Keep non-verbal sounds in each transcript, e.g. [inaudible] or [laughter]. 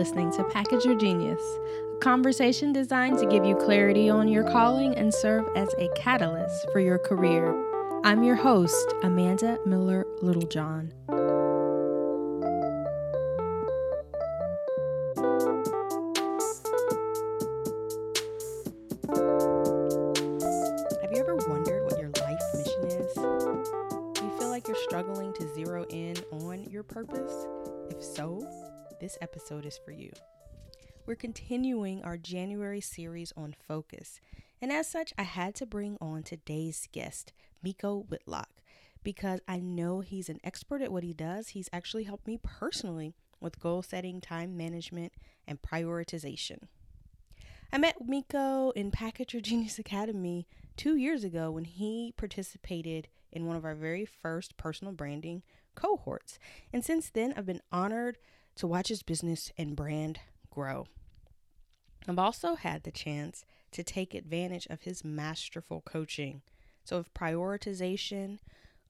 listening to Package Your Genius, a conversation designed to give you clarity on your calling and serve as a catalyst for your career. I'm your host, Amanda Miller Littlejohn. Is for you. We're continuing our January series on focus, and as such, I had to bring on today's guest, Meico Whitlock, because I know he's an expert at what he does. He's actually helped me personally with goal setting, time management, and prioritization. I met Meico in Package Your [laughs] Genius Academy two years ago when he participated in one of our very first personal branding cohorts. And since then, I've been honored to watch his business and brand grow. I've also had the chance to take advantage of his masterful coaching. So, if prioritization,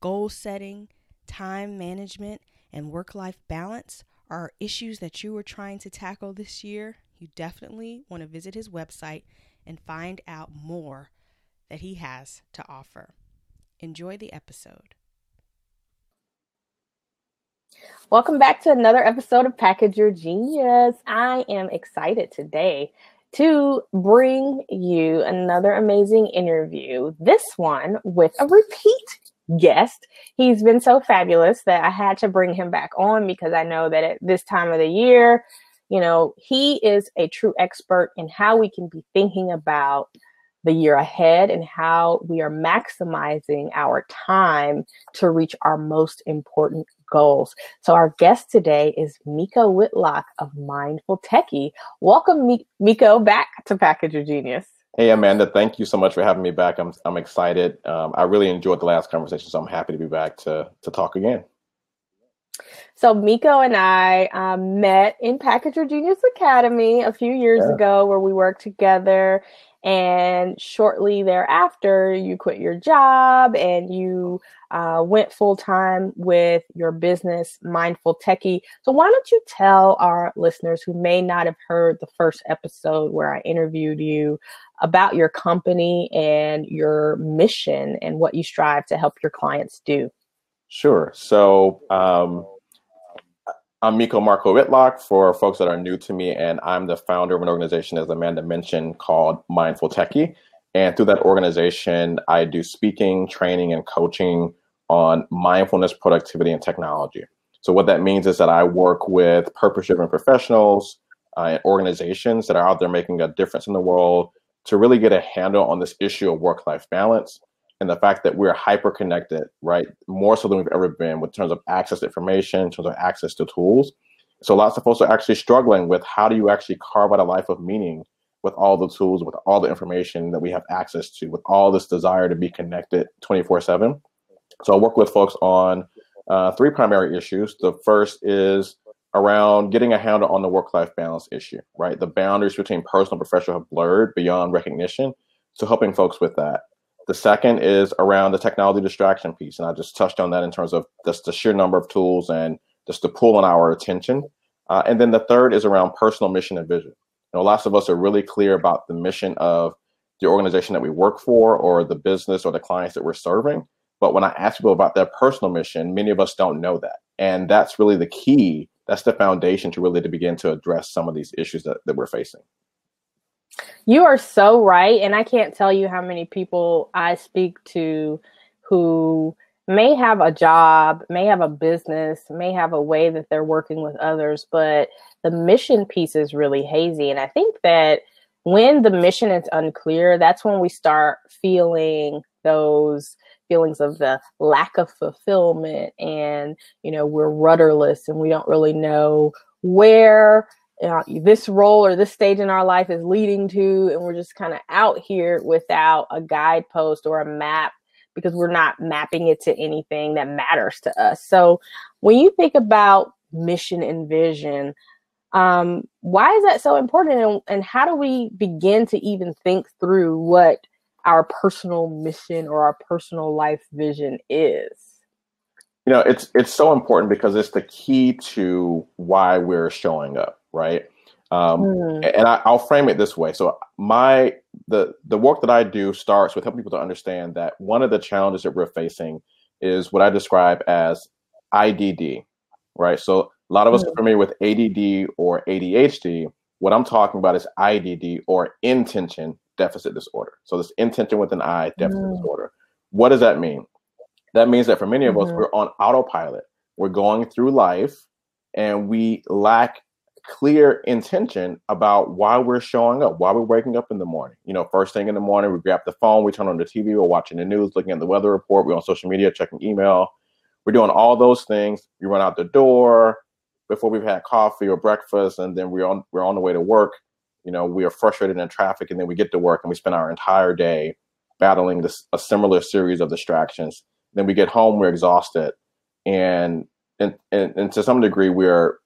goal setting, time management, and work life balance are issues that you are trying to tackle this year, you definitely want to visit his website and find out more that he has to offer. Enjoy the episode. Welcome back to another episode of Package Your Genius. I am excited today to bring you another amazing interview. This one with a repeat guest. He's been so fabulous that I had to bring him back on because I know that at this time of the year, you know, he is a true expert in how we can be thinking about the year ahead and how we are maximizing our time to reach our most important goals. So our guest today is Meico Whitlock of Mindful Techie. Welcome, Meico, back to Package Your Genius. Hey Amanda, thank you so much for having me back. I'm I'm excited. Um, I really enjoyed the last conversation, so I'm happy to be back to to talk again. So Meico and I um, met in Package Your Genius Academy a few years yeah. ago, where we worked together, and shortly thereafter, you quit your job and you uh, went full time with your business, Mindful Techie. So, why don't you tell our listeners who may not have heard the first episode where I interviewed you about your company and your mission and what you strive to help your clients do? Sure. So, um, I'm Meico Marco Whitlock for folks that are new to me, and I'm the founder of an organization, as Amanda mentioned, called Mindful Techie. And through that organization, I do speaking, training, and coaching on mindfulness, productivity, and technology. So, what that means is that I work with purpose driven professionals uh, and organizations that are out there making a difference in the world to really get a handle on this issue of work life balance and the fact that we're hyper connected, right? More so than we've ever been with terms of access to information, in terms of access to tools. So lots of folks are actually struggling with how do you actually carve out a life of meaning with all the tools, with all the information that we have access to, with all this desire to be connected 24 7. So I work with folks on uh, three primary issues. The first is around getting a handle on the work life balance issue, right? The boundaries between personal and professional have blurred beyond recognition. So helping folks with that. The second is around the technology distraction piece. And I just touched on that in terms of just the sheer number of tools and just the pull on our attention. Uh, and then the third is around personal mission and vision. You know, lots of us are really clear about the mission of the organization that we work for or the business or the clients that we're serving. But when I ask people about their personal mission, many of us don't know that. And that's really the key. That's the foundation to really to begin to address some of these issues that, that we're facing. You are so right. And I can't tell you how many people I speak to who may have a job, may have a business, may have a way that they're working with others, but the mission piece is really hazy. And I think that when the mission is unclear, that's when we start feeling those feelings of the lack of fulfillment and you know we're rudderless and we don't really know where uh, this role or this stage in our life is leading to and we're just kind of out here without a guidepost or a map because we're not mapping it to anything that matters to us. So when you think about mission and vision um, why is that so important and, and how do we begin to even think through what our personal mission or our personal life vision is? You know it's it's so important because it's the key to why we're showing up right? Um, mm. And I, will frame it this way. So my the the work that I do starts with helping people to understand that one of the challenges that we're facing is what I describe as IDD, right? So a lot of us mm. are familiar with ADD or ADHD. What I'm talking about is IDD or intention deficit disorder. So this intention with an I deficit mm. disorder. What does that mean? That means that for many of mm-hmm. us, we're on autopilot. We're going through life and we lack clear intention about why we're showing up, why we're waking up in the morning. You know, first thing in the morning, we grab the phone, we turn on the TV, we're watching the news, looking at the weather report, we're on social media, checking email. We're doing all those things. We run out the door before we've had coffee or breakfast, and then we're on we're on the way to work. You know, we are frustrated in traffic, and then we get to work and we spend our entire day battling this a similar series of distractions. Then we get home, we're exhausted, and and, and, and to some degree, we're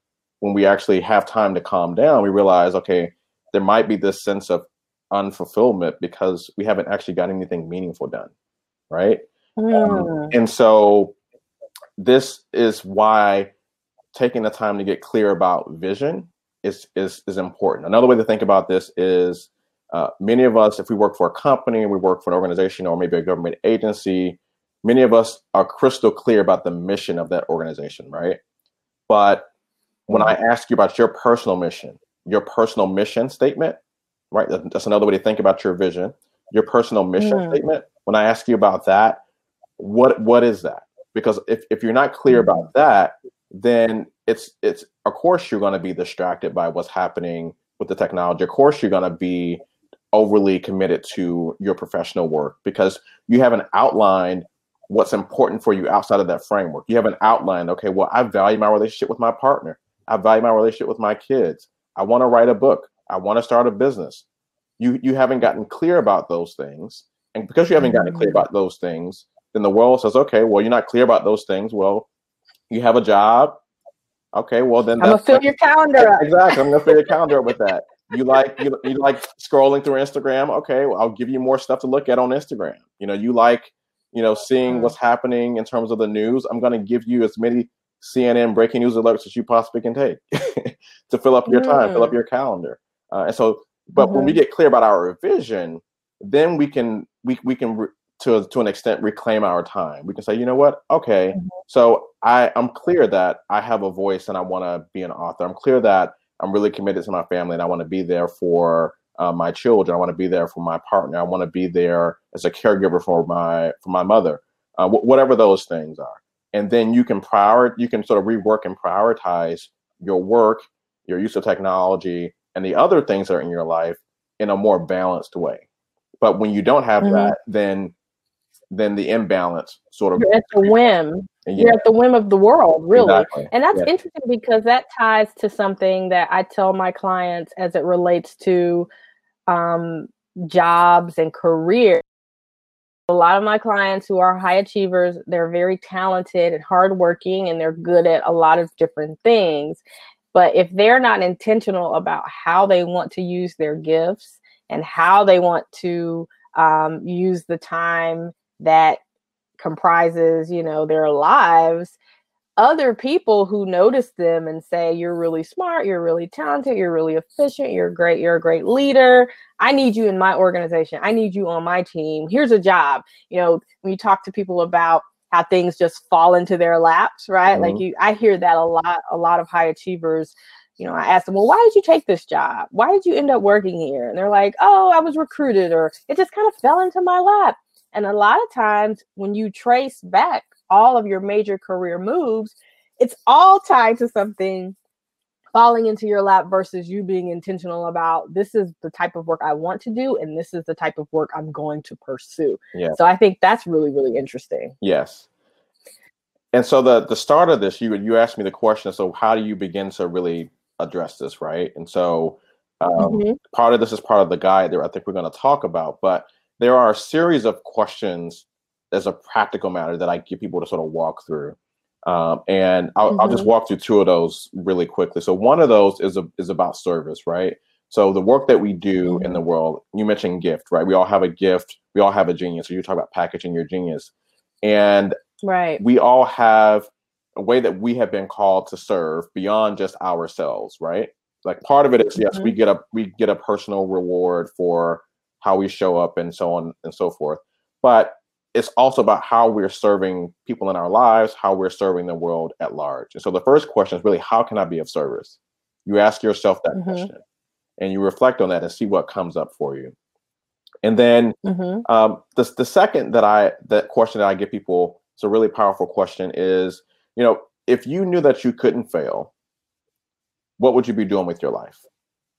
when we actually have time to calm down, we realize, okay, there might be this sense of unfulfillment because we haven't actually got anything meaningful done, right? Mm. Um, and so this is why taking the time to get clear about vision is is is important. Another way to think about this is uh, many of us, if we work for a company, we work for an organization or maybe a government agency, many of us are crystal clear about the mission of that organization, right? But when I ask you about your personal mission, your personal mission statement, right? That's another way to think about your vision. Your personal mission mm. statement. When I ask you about that, what what is that? Because if, if you're not clear mm. about that, then it's it's of course you're going to be distracted by what's happening with the technology. Of course you're going to be overly committed to your professional work because you haven't outlined what's important for you outside of that framework. You haven't outlined, okay, well, I value my relationship with my partner. I value my relationship with my kids. I want to write a book. I want to start a business. You you haven't gotten clear about those things. And because you haven't gotten clear mm. about those things, then the world says, okay, well, you're not clear about those things. Well, you have a job. Okay, well then I'm gonna fill your calendar up. Exactly. I'm gonna fill your calendar up with that. You like you, you like scrolling through Instagram. Okay, well, I'll give you more stuff to look at on Instagram. You know, you like, you know, seeing mm. what's happening in terms of the news. I'm gonna give you as many CNN breaking news alerts that you possibly can take [laughs] to fill up your time, fill up your calendar. Uh, and so, but mm-hmm. when we mm-hmm. get clear about our vision, then we can we we can re- to to an extent reclaim our time. We can say, you know what? Okay, mm-hmm. so I I'm clear that I have a voice and I want to be an author. I'm clear that I'm really committed to my family and I want to be there for uh, my children. I want to be there for my partner. I want to be there as a caregiver for my for my mother. Uh, wh- whatever those things are and then you can prior you can sort of rework and prioritize your work your use of technology and the other things that are in your life in a more balanced way but when you don't have mm-hmm. that then then the imbalance sort of you're at the whim yeah. you're at the whim of the world really exactly. and that's yeah. interesting because that ties to something that i tell my clients as it relates to um, jobs and career a lot of my clients who are high achievers, they're very talented and hardworking and they're good at a lot of different things. But if they're not intentional about how they want to use their gifts and how they want to um, use the time that comprises, you know, their lives, other people who notice them and say you're really smart you're really talented you're really efficient you're great you're a great leader. I need you in my organization. I need you on my team. Here's a job. You know when you talk to people about how things just fall into their laps right? Mm-hmm. like you i hear that a lot a lot of high achievers you know i ask them well why did you take this job? Why did you end up working here? And they're like oh i was recruited or it just kind of fell into my lap. And a lot of times when you trace back all of your major career moves, it's all tied to something falling into your lap versus you being intentional about this is the type of work I want to do and this is the type of work I'm going to pursue. Yeah. So I think that's really really interesting. Yes. And so the the start of this you you asked me the question so how do you begin to really address this, right? And so um, mm-hmm. part of this is part of the guide that I think we're going to talk about, but there are a series of questions as a practical matter that I get people to sort of walk through. Um, and I'll, mm-hmm. I'll, just mm-hmm. walk through two of those really quickly. So one of those is a, is about service, right? So the work that we do mm-hmm. in the world, you mentioned gift, right? We all have a gift. We all have a genius. So you talk about packaging your genius, and right, we all have a way that we have been called to serve beyond just ourselves, right? Like part of it is yes, Mhm. we get a we get a personal reward for how we show up and so on and so forth. But it's also about how we're serving people in our lives, how we're serving the world at large. And so the first question is really how can I be of service? You ask yourself that Mhm. question and you reflect on that and see what comes up for you. And then Mhm. um, the the second that I that question that I give people, it's a really powerful question, is you know if you knew that you couldn't fail, what would you be doing with your life?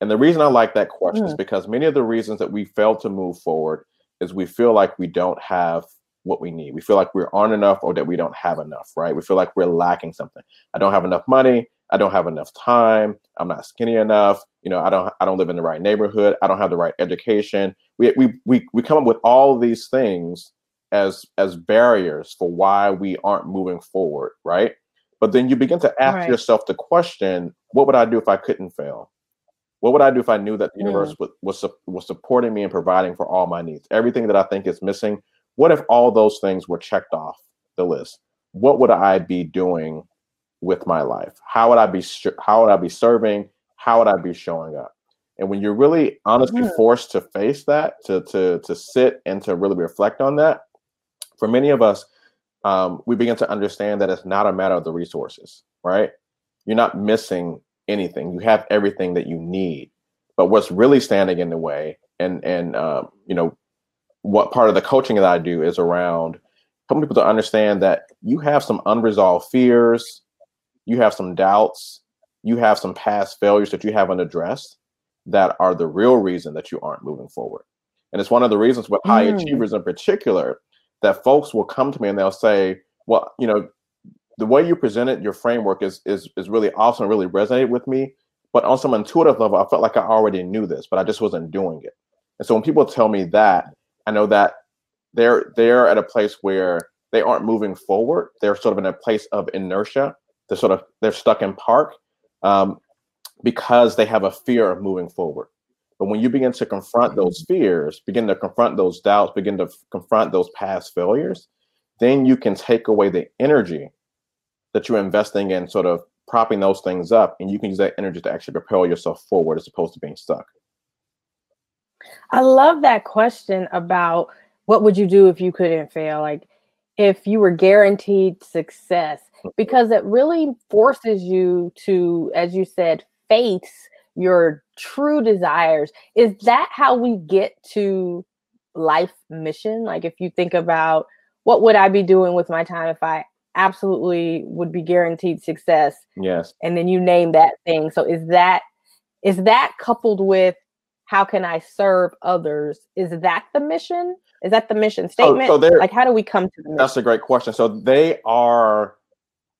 And the reason I like that question is Mm. because many of the reasons that we fail to move forward is we feel like we don't have what we need. We feel like we aren't enough or that we don't have enough, right? We feel like we're lacking something. I don't have enough money. I don't have enough time. I'm not skinny enough. You know, I don't I don't live in the right neighborhood. I don't have the right education. We we we, we come up with all these things as as barriers for why we aren't moving forward, right? But then you begin to ask Right. yourself the question, what would I do if I couldn't fail? What would I do if I knew that the Mm. universe was, was was supporting me and providing for all my needs? Everything that I think is missing. What if all those things were checked off the list? What would I be doing with my life? How would I be how would I be serving? How would I be showing up? And when you're really honestly Mm. forced to face that, to to to sit and to really reflect on that, for many of us, um, we begin to understand that it's not a matter of the resources, right? You're not missing anything. You have everything that you need. But what's really standing in the way, and and um, you know, what part of the coaching that I do is around helping people to understand that you have some unresolved fears, you have some doubts, you have some past failures that you haven't addressed that are the real reason that you aren't moving forward. And it's one of the reasons with high Mm. achievers in particular that folks will come to me and they'll say, "Well, you know, the way you presented your framework is is is really awesome, really resonated with me. But on some intuitive level, I felt like I already knew this, but I just wasn't doing it. And so when people tell me that, I know that they're they're at a place where they aren't moving forward. They're sort of in a place of inertia. They're sort of they're stuck in park um, because they have a fear of moving forward. But when you begin to confront those fears, begin to confront those doubts, begin to confront those past failures, then you can take away the energy that you're investing in sort of propping those things up and you can use that energy to actually propel yourself forward as opposed to being stuck I love that question about what would you do if you couldn't fail? Like if you were guaranteed success, mm-hmm. because it really forces you to, as you said, face your true desires. Is that how we get to life mission? Like if you think about what would I be doing with my time if I absolutely would be guaranteed success? yes and then you name that thing. So is that is that coupled with how can I serve others? Is that the mission? Is that the mission statement? so there- like how do we come to the mission? that's a great question so they are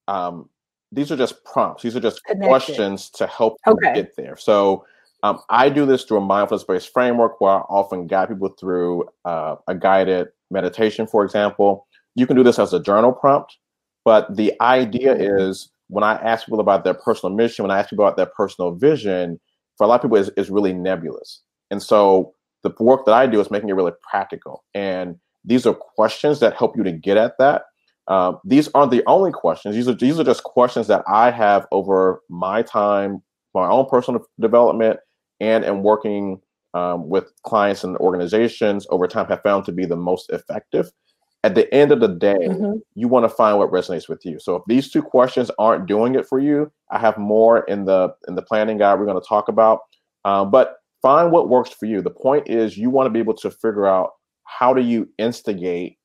um, these are just prompts these are just Connected. questions to help you Okay. get there so um, i do this through a mindfulness based framework where i often guide people through uh, a guided meditation for example you can do this as a journal prompt but the idea Mhm. is when i ask people about their personal mission when i ask people about their personal vision for a lot of people is, is really nebulous and so the work that i do is making it really practical and these are questions that help you to get at that um, these aren't the only questions. These are these are just questions that I have over my time, my own personal development, and in working um, with clients and organizations over time have found to be the most effective. At the end of the day, Mhm. you want to find what resonates with you. So if these two questions aren't doing it for you, I have more in the in the planning guide we're going to talk about. Um, but find what works for you. The point is you want to be able to figure out how do you instigate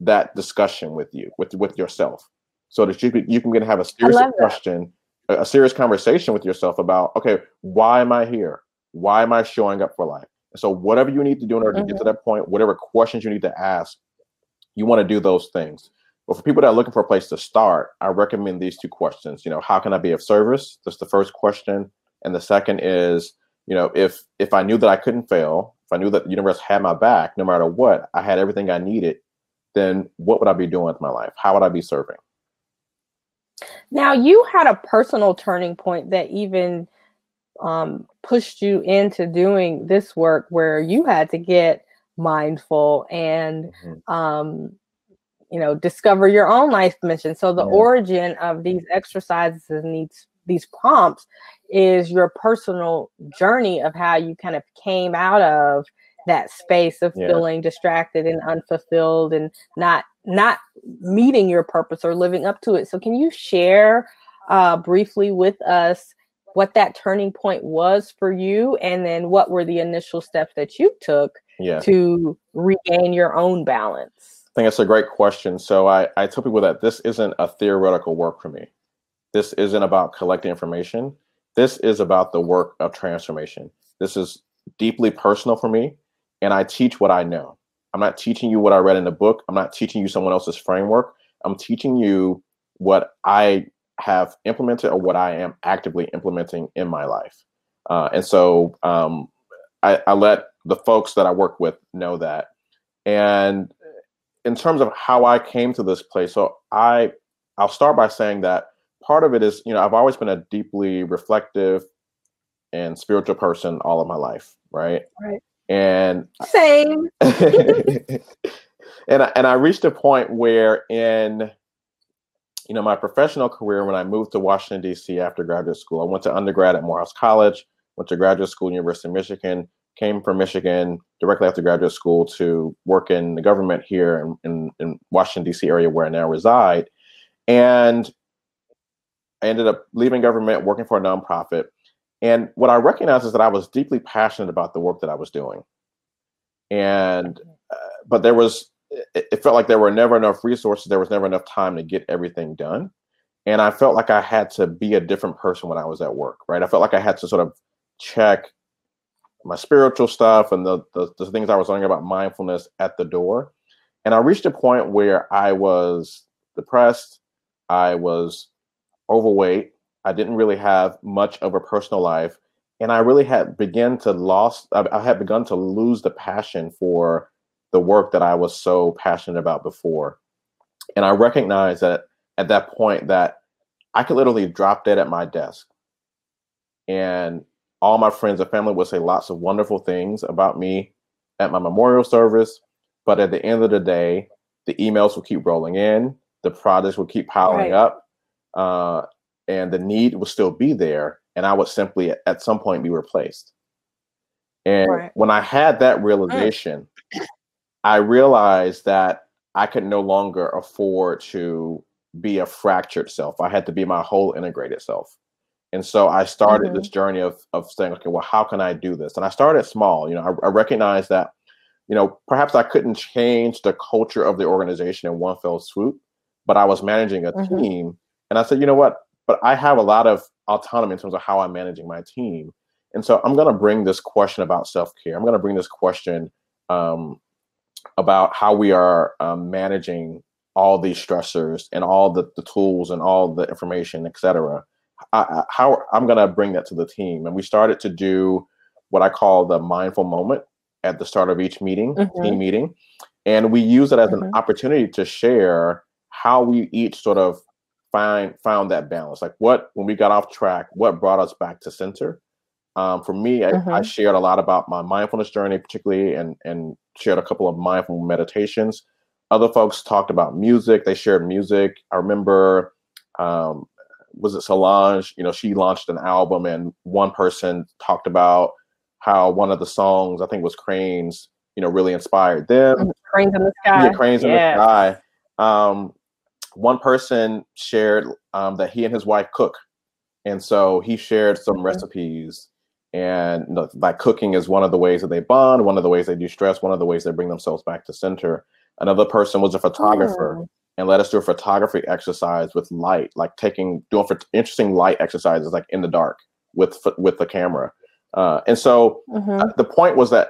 that discussion with you with with yourself so that you can you can have a serious that. question a, a serious conversation with yourself about okay why am i here why am i showing up for life so whatever you need to do in order to get to that point whatever questions you need to ask you want to do those things but for people that are looking for a place to start i recommend these two questions you know how can i be of service that's the first question and the second is you know if if i knew that i couldn't fail if i knew that the universe had my back no matter what i had everything i needed then what would I be doing with my life? How would I be serving? Now you had a personal turning point that even um, pushed you into doing this work where you had to get mindful and Mhm. um, you know discover your own life mission so the Yeah. origin of these exercises and these these prompts is your personal journey of how you kind of came out of that space of Yeah. feeling distracted and unfulfilled and not not meeting your purpose or living up to it. So can you share uh, briefly with us what that turning point was for you and then what were the initial steps that you took Yeah. to regain your own balance? I think that's a great question. So I, I tell people that this isn't a theoretical work for me. This isn't about collecting information. This is about the work of transformation. This is deeply personal for me. And I teach what I know. I'm not teaching you what I read in the book. I'm not teaching you someone else's framework. I'm teaching you what I have implemented or what I am actively implementing in my life. Uh, and so um, I, I let the folks that I work with know that. And in terms of how I came to this place, so I I'll start by saying that part of it is, you know, I've always been a deeply reflective and spiritual person all of my life, right? Right. And Same. [laughs] and I, and I reached a point where in you know my professional career when I moved to Washington D.C. after graduate school, I went to undergrad at Morehouse College, went to graduate school at University of Michigan, came from Michigan directly after graduate school to work in the government here in, in, in Washington D.C. area where I now reside, and I ended up leaving government, working for a nonprofit. And what I recognized is that I was deeply passionate about the work that I was doing. And, uh, but there was, it, it felt like there were never enough resources. There was never enough time to get everything done. And I felt like I had to be a different person when I was at work, right? I felt like I had to sort of check my spiritual stuff and the, the, the things I was learning about mindfulness at the door. And I reached a point where I was depressed. I was overweight. I didn't really have much of a personal life, and I really had begun to lost. I had begun to lose the passion for the work that I was so passionate about before, and I recognized that at that point that I could literally drop dead at my desk, and all my friends and family would say lots of wonderful things about me at my memorial service, but at the end of the day, the emails will keep rolling in, the projects will keep piling Right. up uh, and the need will still be there, and I would simply at some point be replaced. And Right. when I had that realization, I realized that I could no longer afford to be a fractured self. I had to be my whole integrated self. And so I started Mhm. this journey of of saying, okay, well, how can I do this? And I started small. You know, I, I recognized that, you know, perhaps I couldn't change the culture of the organization in one fell swoop, but I was managing a Mhm. team. And I said, you know what? But I have a lot of autonomy in terms of how I'm managing my team. And so I'm going to bring this question about self care. I'm going to bring this question um, about how we are um, managing all these stressors and all the, the tools and all the information, et cetera. I, I- how I'm going to bring that to the team. And we started to do what I call the mindful moment at the start of each meeting, Mhm. team meeting. And we use it as an Mhm. opportunity to share how we each sort of find found that balance. Like what when we got off track, what brought us back to center. Um, for me, I, I Mhm. shared a lot about my mindfulness journey, particularly, and and shared a couple of mindful meditations. Other folks talked about music. They shared music. I remember, um, was it Solange? You know, she launched an album, and one person talked about how one of the songs, I think, was Cranes. You know, really inspired them. Cranes in the sky. Yeah, cranes in the sky. Um, one person shared um, that he and his wife cook, and so he shared some Mhm. recipes. And you know, like cooking is one of the ways that they bond, one of the ways they do stress, one of the ways they bring themselves back to center. Another person was a photographer Mm. And let us do a photography exercise with light, like taking doing for interesting light exercises, like in the dark with with the camera. Uh, and so Mhm. uh, the point was that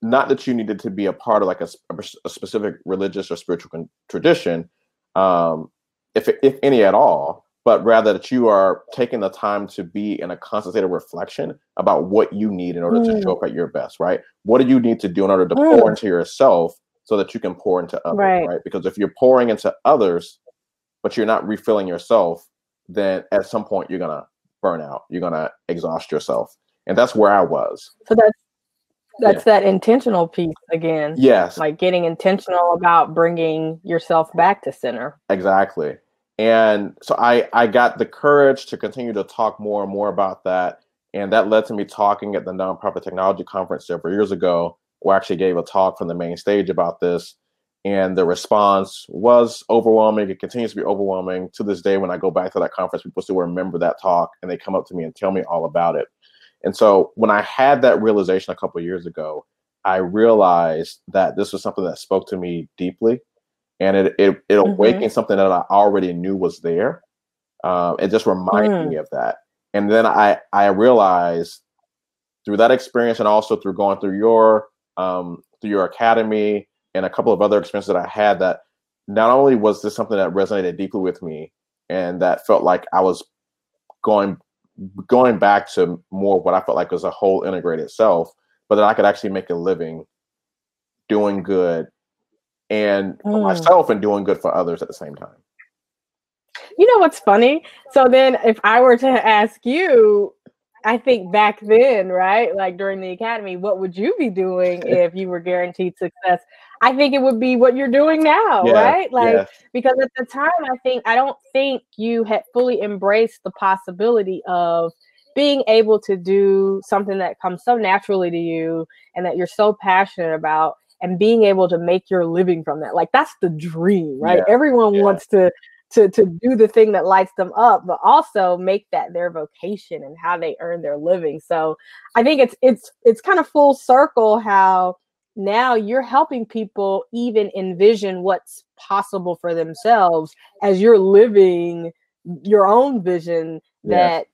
not that you needed to be a part of like a specific religious or spiritual con- tradition, um, if if any at all, but rather that you are taking the time to be in a concentrated reflection about what you need in order to Mm. show up at your best. Right? What do you need to do in order to Mm. pour into yourself so that you can pour into others? Right. right? Because if you're pouring into others, but you're not refilling yourself, then at some point you're gonna burn out. You're gonna exhaust yourself, and that's where I was. So that's that's that intentional piece again. Yes, Like getting intentional about bringing yourself back to center. exactly. and so I I got the courage to continue to talk more and more about that, and that led to me talking at the nonprofit technology conference several years ago, I actually gave a talk from the main stage about this, and the response was overwhelming. It continues to be overwhelming to this day. When I go back to that conference, people still remember that talk, and they come up to me and tell me all about it. And so when I had that realization a couple years ago, I realized that this was something that spoke to me deeply and it it, it mm-hmm. awakened something that I already knew was there. Um, it just reminded mm. me of that. And then I I realized through that experience and also through going through your um, through your academy and a couple of other experiences that I had that not only was this something that resonated deeply with me and that felt like I was going going back to more what I felt like was a whole integrated self, but that I could actually make a living doing good and for mm. myself and doing good for others at the same time. You know what's funny? So then if I were to ask you, I think back then, right? Like during the academy, what would you be doing [laughs] if you were guaranteed success? I think it would be what you're doing now, yeah, right? Like yeah. because at the time I think I don't think you had fully embraced the possibility of being able to do something that comes so naturally to you and that you're so passionate about and being able to make your living from that. Like that's the dream, right? Yeah. Everyone wants to to to do the thing that lights them up, but also make that their vocation and how they earn their living. So I think it's it's it's kind of full circle how now you're helping people even envision what's possible for themselves as you're living your own vision that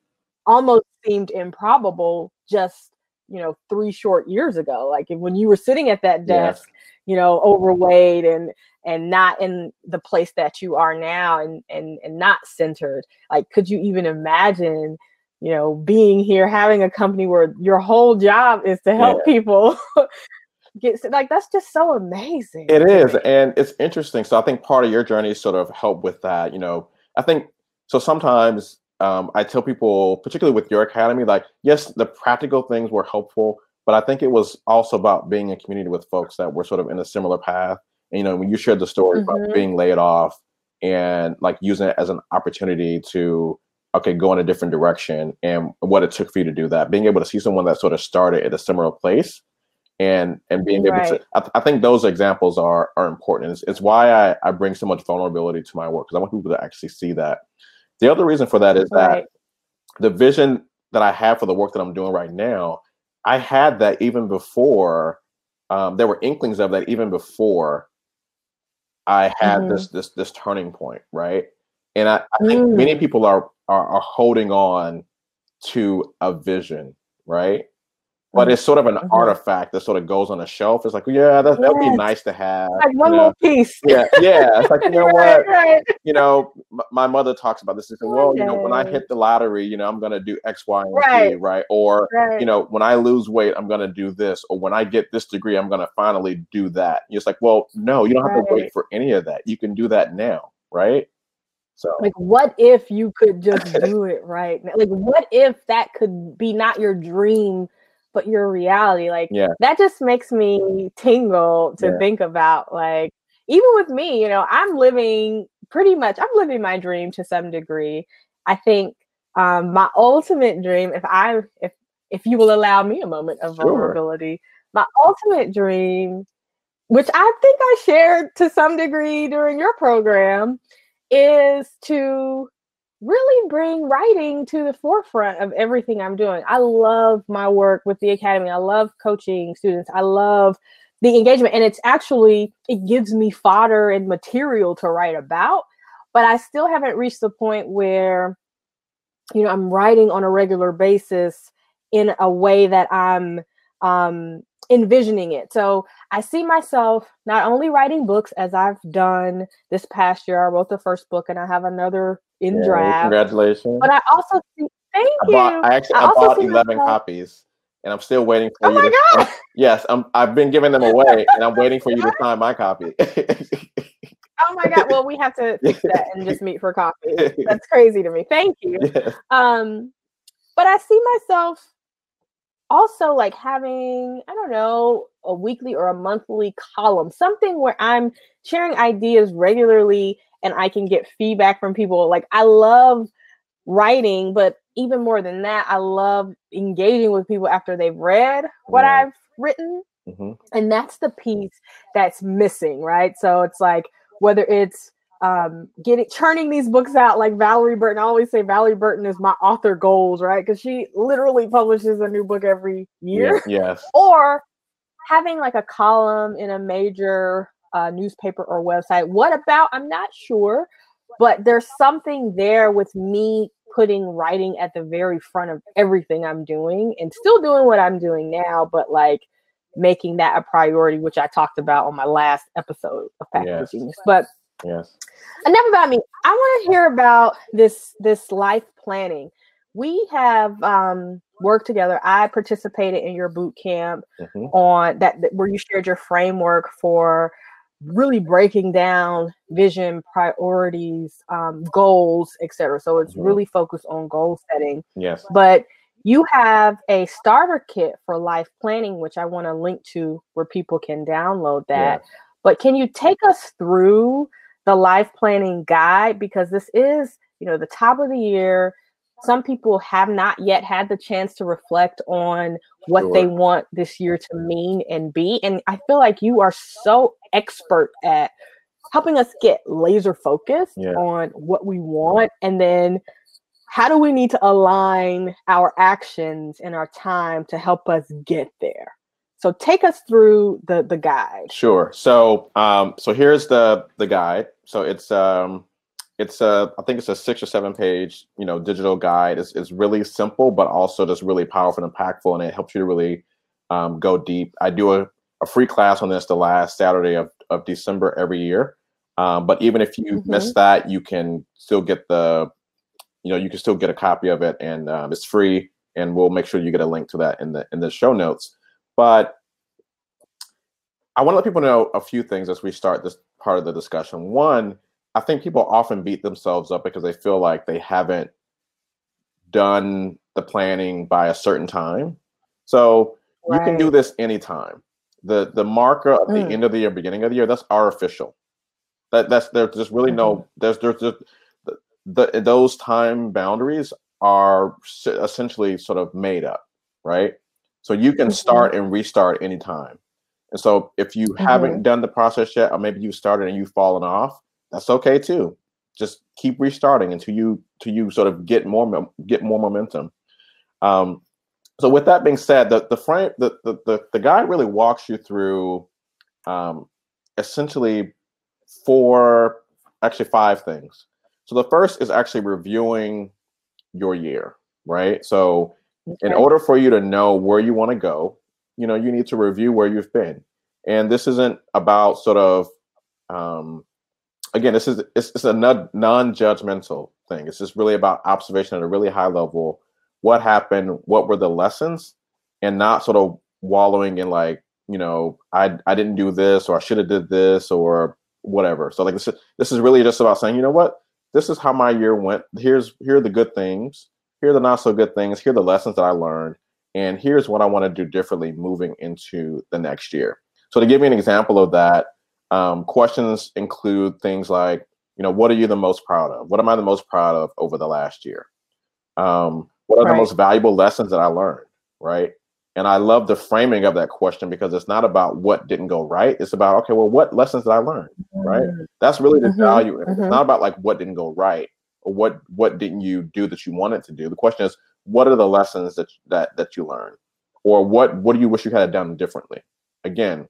almost seemed improbable just you know three short years ago. Like when you were sitting at that desk you know overweight and and not in the place that you are now and and and not centered like could you even imagine you know being here having a company where your whole job is to help yeah. people [laughs] get like that's just so amazing it is and it's interesting so i think part of your journey sort of help with that you know i think so sometimes um, I tell people, particularly with your academy, like, yes, the practical things were helpful, but I think it was also about being in community with folks that were sort of in a similar path. And, you know, when you shared the story mm-hmm. about being laid off and like using it as an opportunity to, okay, go in a different direction and what it took for you to do that, being able to see someone that sort of started at a similar place and and being able right. to I, th- I, think those examples are are important it's, it's why I, I bring so much vulnerability to my work because i want people to actually see that the other reason for that is right. that the vision that I have for the work that I'm doing right now, I had that even before. Um, there were inklings of that even before I had mm-hmm. this this this turning point, right? And I, I think mm. many people are, are are holding on to a vision, right? But it's sort of an mm-hmm. artifact that sort of goes on a shelf. It's like, yeah, that would be nice to have. Like one know? little piece. Yeah, yeah. It's like, you know [laughs] right, what? Right. You know, my mother talks about this. She said, well, you know, when I hit the lottery, you know, I'm going to do X, Y, and right. Z, right? Or, you know, when I lose weight, I'm going to do this. Or when I get this degree, I'm going to finally do that. And it's like, well, no, you don't have to wait for any of that. You can do that now, right? So, like, what if you could just [laughs] do it right? Like, what if that could be not your dream? But your reality like yeah. that just makes me tingle to yeah. think about like even with me you know i'm living pretty much i'm living my dream to some degree i think um my ultimate dream if i if if you will allow me a moment of sure. vulnerability my ultimate dream which i think i shared to some degree during your program is to really bring writing to the forefront of everything I'm doing. I love my work with the academy. I love coaching students. I love the engagement and it's actually it gives me fodder and material to write about, but I still haven't reached the point where you know, I'm writing on a regular basis in a way that I'm um envisioning it. So I see myself not only writing books as I've done this past year. I wrote the first book and I have another in yeah, draft. Congratulations. But I also see, thank I you. Bought, I actually I, I bought 11 myself, copies and I'm still waiting for oh you. My to, God. yes, I'm, I've been giving them away and I'm waiting for you to sign my copy. oh my God. Well, we have to [laughs] fix that and just meet for coffee. That's [laughs] crazy to me. Thank you. Um, but I see myself also like having, I don't know, a weekly or a monthly column, something where I'm sharing ideas regularly and I can get feedback from people. Like I love writing, but even more than that, I love engaging with people after they've read what yeah. I've written. Mm-hmm. And that's the piece that's missing, right? So it's like whether it's um, getting churning these books out like Valorie Burton. I always say Valorie Burton is my author goals, right? Because she literally publishes a new book every year. Yes. [laughs] or having like a column in a major uh, newspaper or website. What about? I'm not sure, but there's something there with me putting writing at the very front of everything I'm doing and still doing what I'm doing now, but like making that a priority, which I talked about on my last episode of Packaging yes. Genius. But yes, enough about me. I want to hear about this this life planning. We have um, worked together. I participated in your boot camp mm-hmm. on that, that where you shared your framework for really breaking down vision, priorities, um, goals, etc. So it's mm-hmm. really focused on goal setting. Yes. But you have a starter kit for life planning, which I want to link to where people can download that. Yes. But can you take us through the life planning guide? Because this is, you know, the top of the year some people have not yet had the chance to reflect on what sure. they want this year to mean and be. And I feel like you are so expert at helping us get laser focused yeah. on what we want and then how do we need to align our actions and our time to help us get there so take us through the the guide. Sure. So um so here's the the guide. So it's um it's a i think it's a six or seven page you know digital guide. It's, it's really simple but also just really powerful and impactful and it helps you to really um, go deep. I do a, a free class on this the last saturday of, of december every year. Um, but even if you mm-hmm. miss that you can still get the you know you can still get a copy of it and um, it's free and we'll make sure you get a link to that in the in the show notes but i want to let people know a few things as we start this part of the discussion one I think people often beat themselves up because they feel like they haven't done the planning by a certain time. So right. you can do this anytime. The the marker at mm. the end of the year, beginning of the year, that's artificial. That that's there's just really mm-hmm. no there's there's just the, the those time boundaries are essentially sort of made up, right? So you can mm-hmm. start and restart anytime. And so if you mm-hmm. haven't done the process yet, or maybe you started and you've fallen off, that's okay too. Just keep restarting until you until you sort of get more get more momentum. Um, so with that being said, the the frame the the the, the guide really walks you through um, essentially four actually five things. So the first is actually reviewing your year, right? So okay. in order for you to know where you want to go, you know, you need to review where you've been. And this isn't about sort of um, again, this is it's, it's a non-judgmental thing. It's just really about observation at a really high level. What happened? What were the lessons? And not sort of wallowing in like, you know, I I didn't do this or I should have did this or whatever. So like this is, this is really just about saying, you know what? This is how my year went. Here's here are the good things. Here are the not so good things. Here are the lessons that I learned. And here's what I want to do differently moving into the next year. So to give you an example of that, um, questions include things like, you know, what are you the most proud of? What am I the most proud of over the last year? Um, what are right. the most valuable lessons that I learned? Right. And I love the framing of that question because it's not about what didn't go right. It's about, okay, well, what lessons did I learn? Right. Mm-hmm. That's really the mm-hmm. value. Mm-hmm. It's not about like what didn't go right or what what didn't you do that you wanted to do. The question is, what are the lessons that that that you learned? Or what what do you wish you had done differently? Again,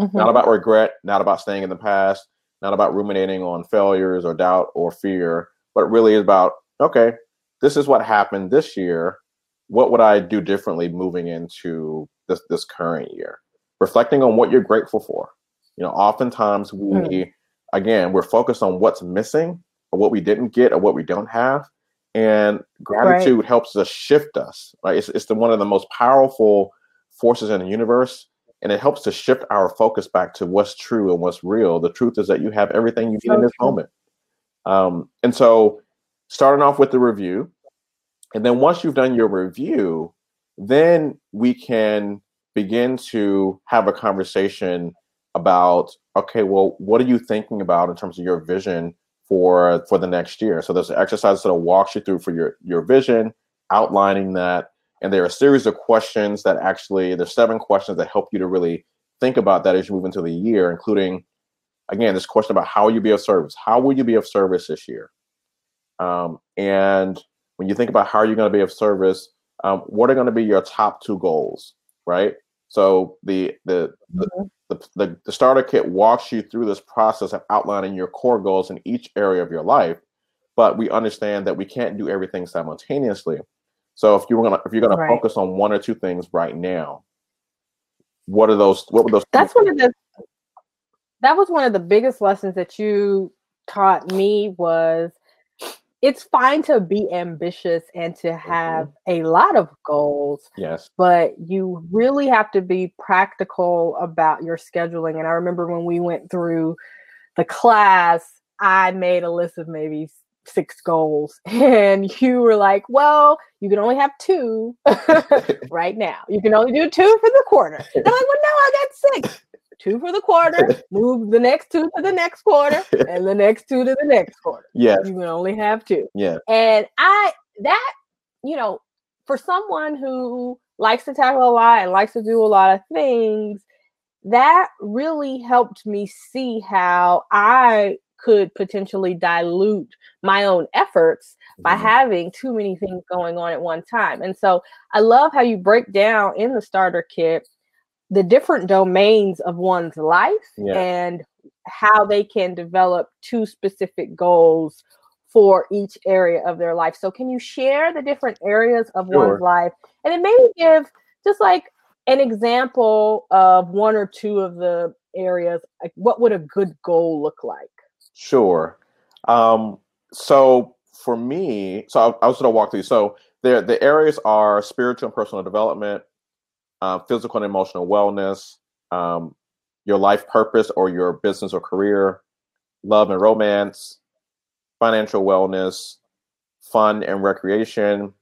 Mm-hmm. Not about regret, not about staying in the past, not about ruminating on failures or doubt or fear, but really is about, okay, this is what happened this year. What would I do differently moving into this this current year? Reflecting on what you're grateful for. You know, oftentimes we mm. again we're focused on what's missing or what we didn't get or what we don't have. And gratitude right. helps us shift us. Right. It's, it's the one of the most powerful forces in the universe and it helps to shift our focus back to what's true and what's real. The truth is that you have everything you need in this moment. Um, and so, starting off with the review, and then once you've done your review, then we can begin to have a conversation about okay, well, what are you thinking about in terms of your vision for for the next year. So there's an exercise that walks you through for your your vision, outlining that, and there are a series of questions that actually there's seven questions that help you to really think about that as you move into the year, including again this question about how will you be of service? How will you be of service this year? Um, and when you think about how are you're going to be of service, um, what are going to be your top two goals, right? So the the, mm-hmm. the the, the starter kit walks you through this process of outlining your core goals in each area of your life, but we understand that we can't do everything simultaneously. So if you're gonna if you're gonna right. focus on one or two things right now, what are those? What were those? That's one of the. That was one of the biggest lessons that you taught me was it's fine to be ambitious and to mm-hmm. have mm-hmm. a lot of goals. Yes. But you really have to be practical about your scheduling. And I remember when we went through the class, I made a list of maybe six goals [laughs] and you were like well you can only have two [laughs] [laughs] right now you can only do two for the quarter and i'm like well no i got six two for the quarter, [laughs] move the next two to the next quarter, [laughs] and the next two to the next quarter. Yeah. You can only have two. Yeah. And I that, you know, for someone who likes to tackle a lot and likes to do a lot of things, that really helped me see how I could potentially dilute my own efforts by mm-hmm. having too many things going on at one time. And so I love how you break down in the starter kit the different domains of one's life yeah. and how they can develop two specific goals for each area of their life. So, can you share the different areas of sure. one's life and then maybe give just like an example of one or two of the areas? Like, what would a good goal look like? Sure. Um, so, for me, so I, I was going to walk through. So, there, the areas are spiritual and personal development, uh, physical and emotional wellness, um, your life purpose or your business or career, love and romance, financial wellness, fun and recreation,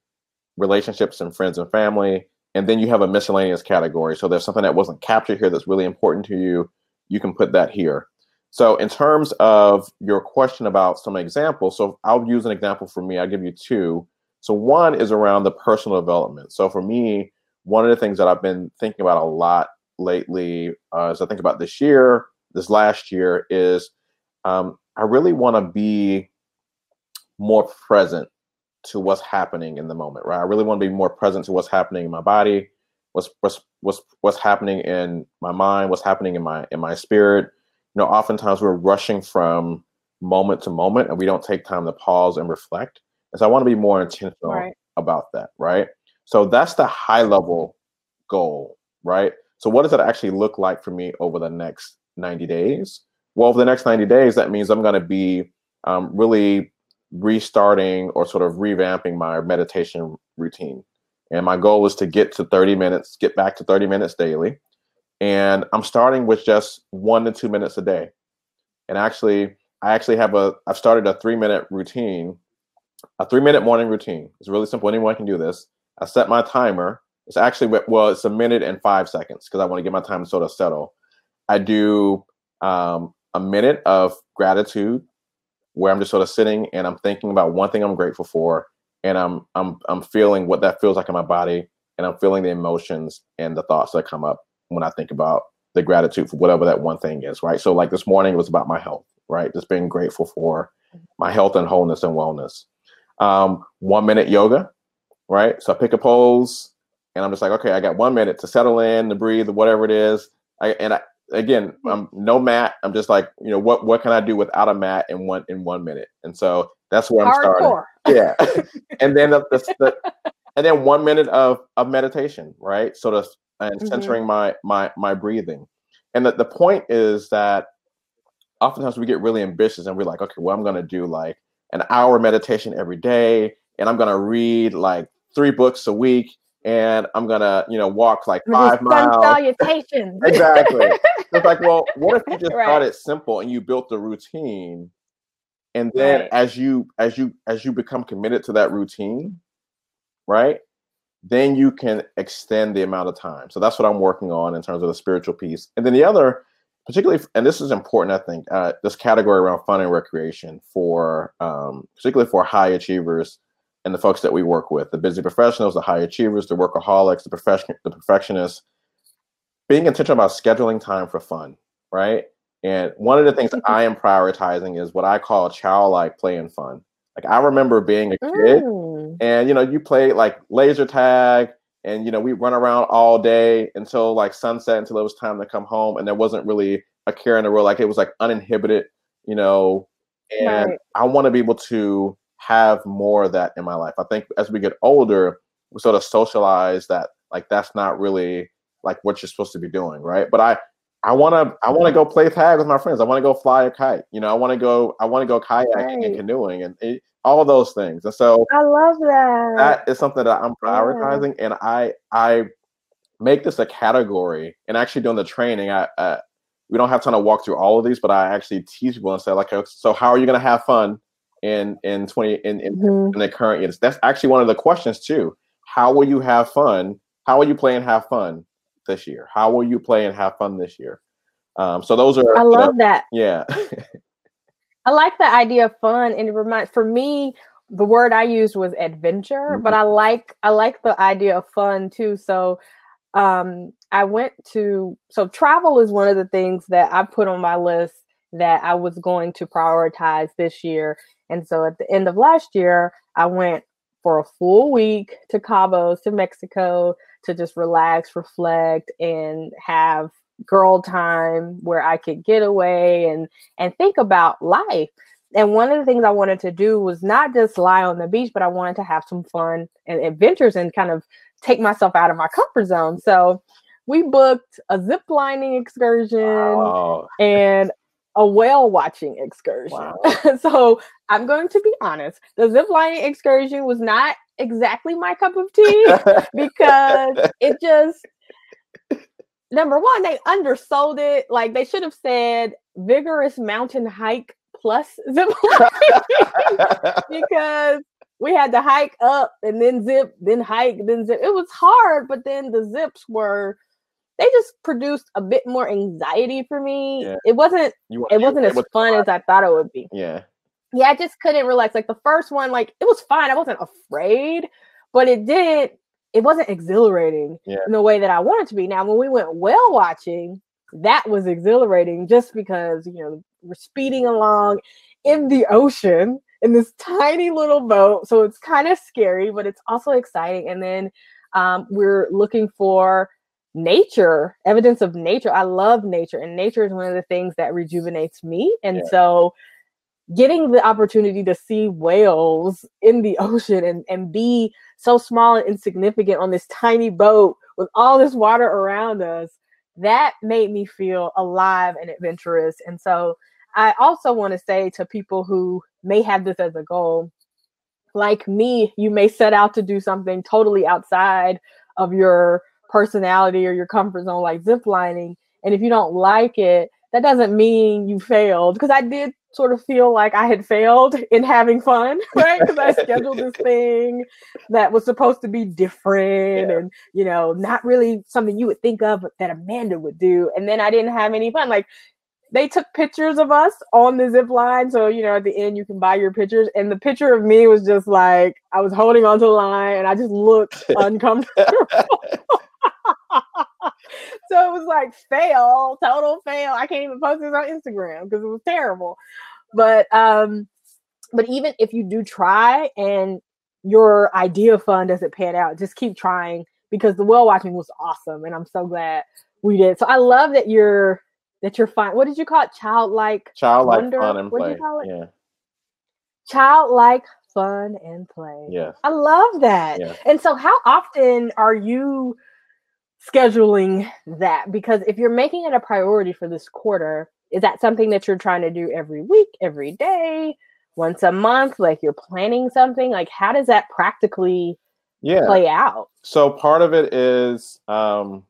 relationships and friends and family. And then you have a miscellaneous category. So there's something that wasn't captured here that's really important to you. You can put that here. So, in terms of your question about some examples, so I'll use an example for me. I'll give you two. So, one is around the personal development. So, for me, one of the things that I've been thinking about a lot lately, uh, as I think about this year, this last year, is um, I really want to be more present to what's happening in the moment, right? I really want to be more present to what's happening in my body, what's what's what's what's happening in my mind, what's happening in my in my spirit. You know, oftentimes we're rushing from moment to moment, and we don't take time to pause and reflect. And so I want to be more intentional right. about that, right? So that's the high level goal, right? So what does that actually look like for me over the next 90 days? Well, for the next 90 days, that means I'm going to be um, really restarting or sort of revamping my meditation routine. And my goal is to get to 30 minutes, get back to 30 minutes daily. And I'm starting with just one to two minutes a day. And actually, I actually have a, I've started a three minute routine, a three minute morning routine. It's really simple. Anyone can do this. I set my timer. It's actually well, it's a minute and five seconds because I want to get my time to sort of settle. I do um, a minute of gratitude where I'm just sort of sitting and I'm thinking about one thing I'm grateful for, and I'm I'm I'm feeling what that feels like in my body, and I'm feeling the emotions and the thoughts that come up when I think about the gratitude for whatever that one thing is, right? So like this morning it was about my health, right? Just being grateful for my health and wholeness and wellness. Um, one minute yoga, right? So I pick a pose and I'm just like, okay, I got one minute to settle in, to breathe, whatever it is. I, and I, again, I'm no mat. I'm just like, you know, what what can I do without a mat in one in one minute? And so that's where I'm Hardcore. starting. Yeah, [laughs] and then the, the, the, and then one minute of of meditation, right? Sort of and mm-hmm. centering my my my breathing. And the, the point is that oftentimes we get really ambitious and we're like, okay, well, I'm going to do like an hour meditation every day, and I'm going to read like three books a week and I'm gonna, you know, walk like five miles. Salutations. [laughs] exactly. it's like, well, [laughs] what if you just right. it simple and you built the routine, and then right. as you as you as you become committed to that routine, right? Then you can extend the amount of time. So that's what I'm working on in terms of the spiritual piece. And then the other particularly, and this is important, I think, uh, this category around fun and recreation for um, particularly for high achievers and the folks that we work with, the busy professionals, the high achievers, the workaholics, the profession, the perfectionists, being intentional about scheduling time for fun, right? And one of the things that I am prioritizing is what I call childlike play and fun. Like I remember being a kid, mm. and you know, you play like laser tag, and you know, we run around all day until like sunset, until it was time to come home, and there wasn't really a care in the world. Like it was like uninhibited, you know. And right. I want to be able to have more of that in my life. I think as we get older, we sort of socialize that like that's not really like what you're supposed to be doing, right? But I I want to I want to go play tag with my friends. I want to go fly a kite. You know, I want to go I want to go kayaking right. and canoeing and it, all those things. And so I love that. That is something that I'm prioritizing, yeah. and I I make this a category. And actually, doing the training, I uh, we don't have time to walk through all of these, but I actually teach people and say like, so how are you going to have fun in in 20 in in, mm-hmm. in the current year. That's actually one of the questions too. How will you have fun? How will you play and have fun this year? How will you play and have fun this year? Um, so those are I love that. Yeah. I like the idea of fun and it reminds for me the word I used was adventure, mm-hmm. but I like I like the idea of fun too. So um I went to so travel is one of the things that I put on my list that I was going to prioritize this year. And so at the end of last year, I went for a full week to Cabos, to Mexico, to just relax, reflect, and have girl time where I could get away and and think about life. And one of the things I wanted to do was not just lie on the beach, but I wanted to have some fun and adventures and kind of take myself out of my comfort zone. So we booked a zip lining excursion wow. and a whale watching excursion. Wow. [laughs] so I'm going to be honest, the zip lining excursion was not exactly my cup of tea [laughs] because it just number one, they undersold it. Like they should have said vigorous mountain hike plus [laughs] zip because we had to hike up and then zip, then hike, then zip. It was hard, but then the zips were they just produced a bit more anxiety for me. Yeah. It wasn't it wasn't as fun as I thought it would be. Yeah. Yeah, I just couldn't relax. Like the first one, like it was fine. I wasn't afraid, but it did it wasn't exhilarating yeah. in the way that I wanted to be. Now, when we went whale watching, that was exhilarating just because, you know, we're speeding along in the ocean in this tiny little boat. So it's kind of scary, but it's also exciting. And then um, we're looking for nature, evidence of nature. I love nature, and nature is one of the things that rejuvenates me. And yeah. so, getting the opportunity to see whales in the [laughs] ocean and, and be so small and insignificant on this tiny boat with all this water around us, that made me feel alive and adventurous. And so, I also want to say to people who may have this as a goal, like me, you may set out to do something totally outside of your personality or your comfort zone, like ziplining. And if you don't like it, that doesn't mean you failed. Because I did sort of feel like I had failed [laughs] in having fun, [laughs] right? Because I scheduled this [laughs] thing that was supposed to be different yeah. and, you know, not really something you would think of that Amanda would do. And then I didn't have any fun. Like, they took pictures of us on the zip line. So, you know, at the end you can buy your pictures. And the picture of me was just like I was holding onto the line and I just looked uncomfortable. [laughs] so it was like fail, total fail. I can't even post this on Instagram because it was terrible. But um, but even if you do try and your idea of fun doesn't pan out, just keep trying because the whale watching was awesome, and I'm so glad we did. So I love that you're that you're fine. What did you call it? Childlike, childlike wonder? fun and play. Yeah, childlike fun and play. Yeah, I love that. Yeah. And so, how often are you? Scheduling that because if you're making it a priority for this quarter, is that something that you're trying to do every week, every day, once a month? Like you're planning something? Like how does that practically yeah. play out? So part of it is um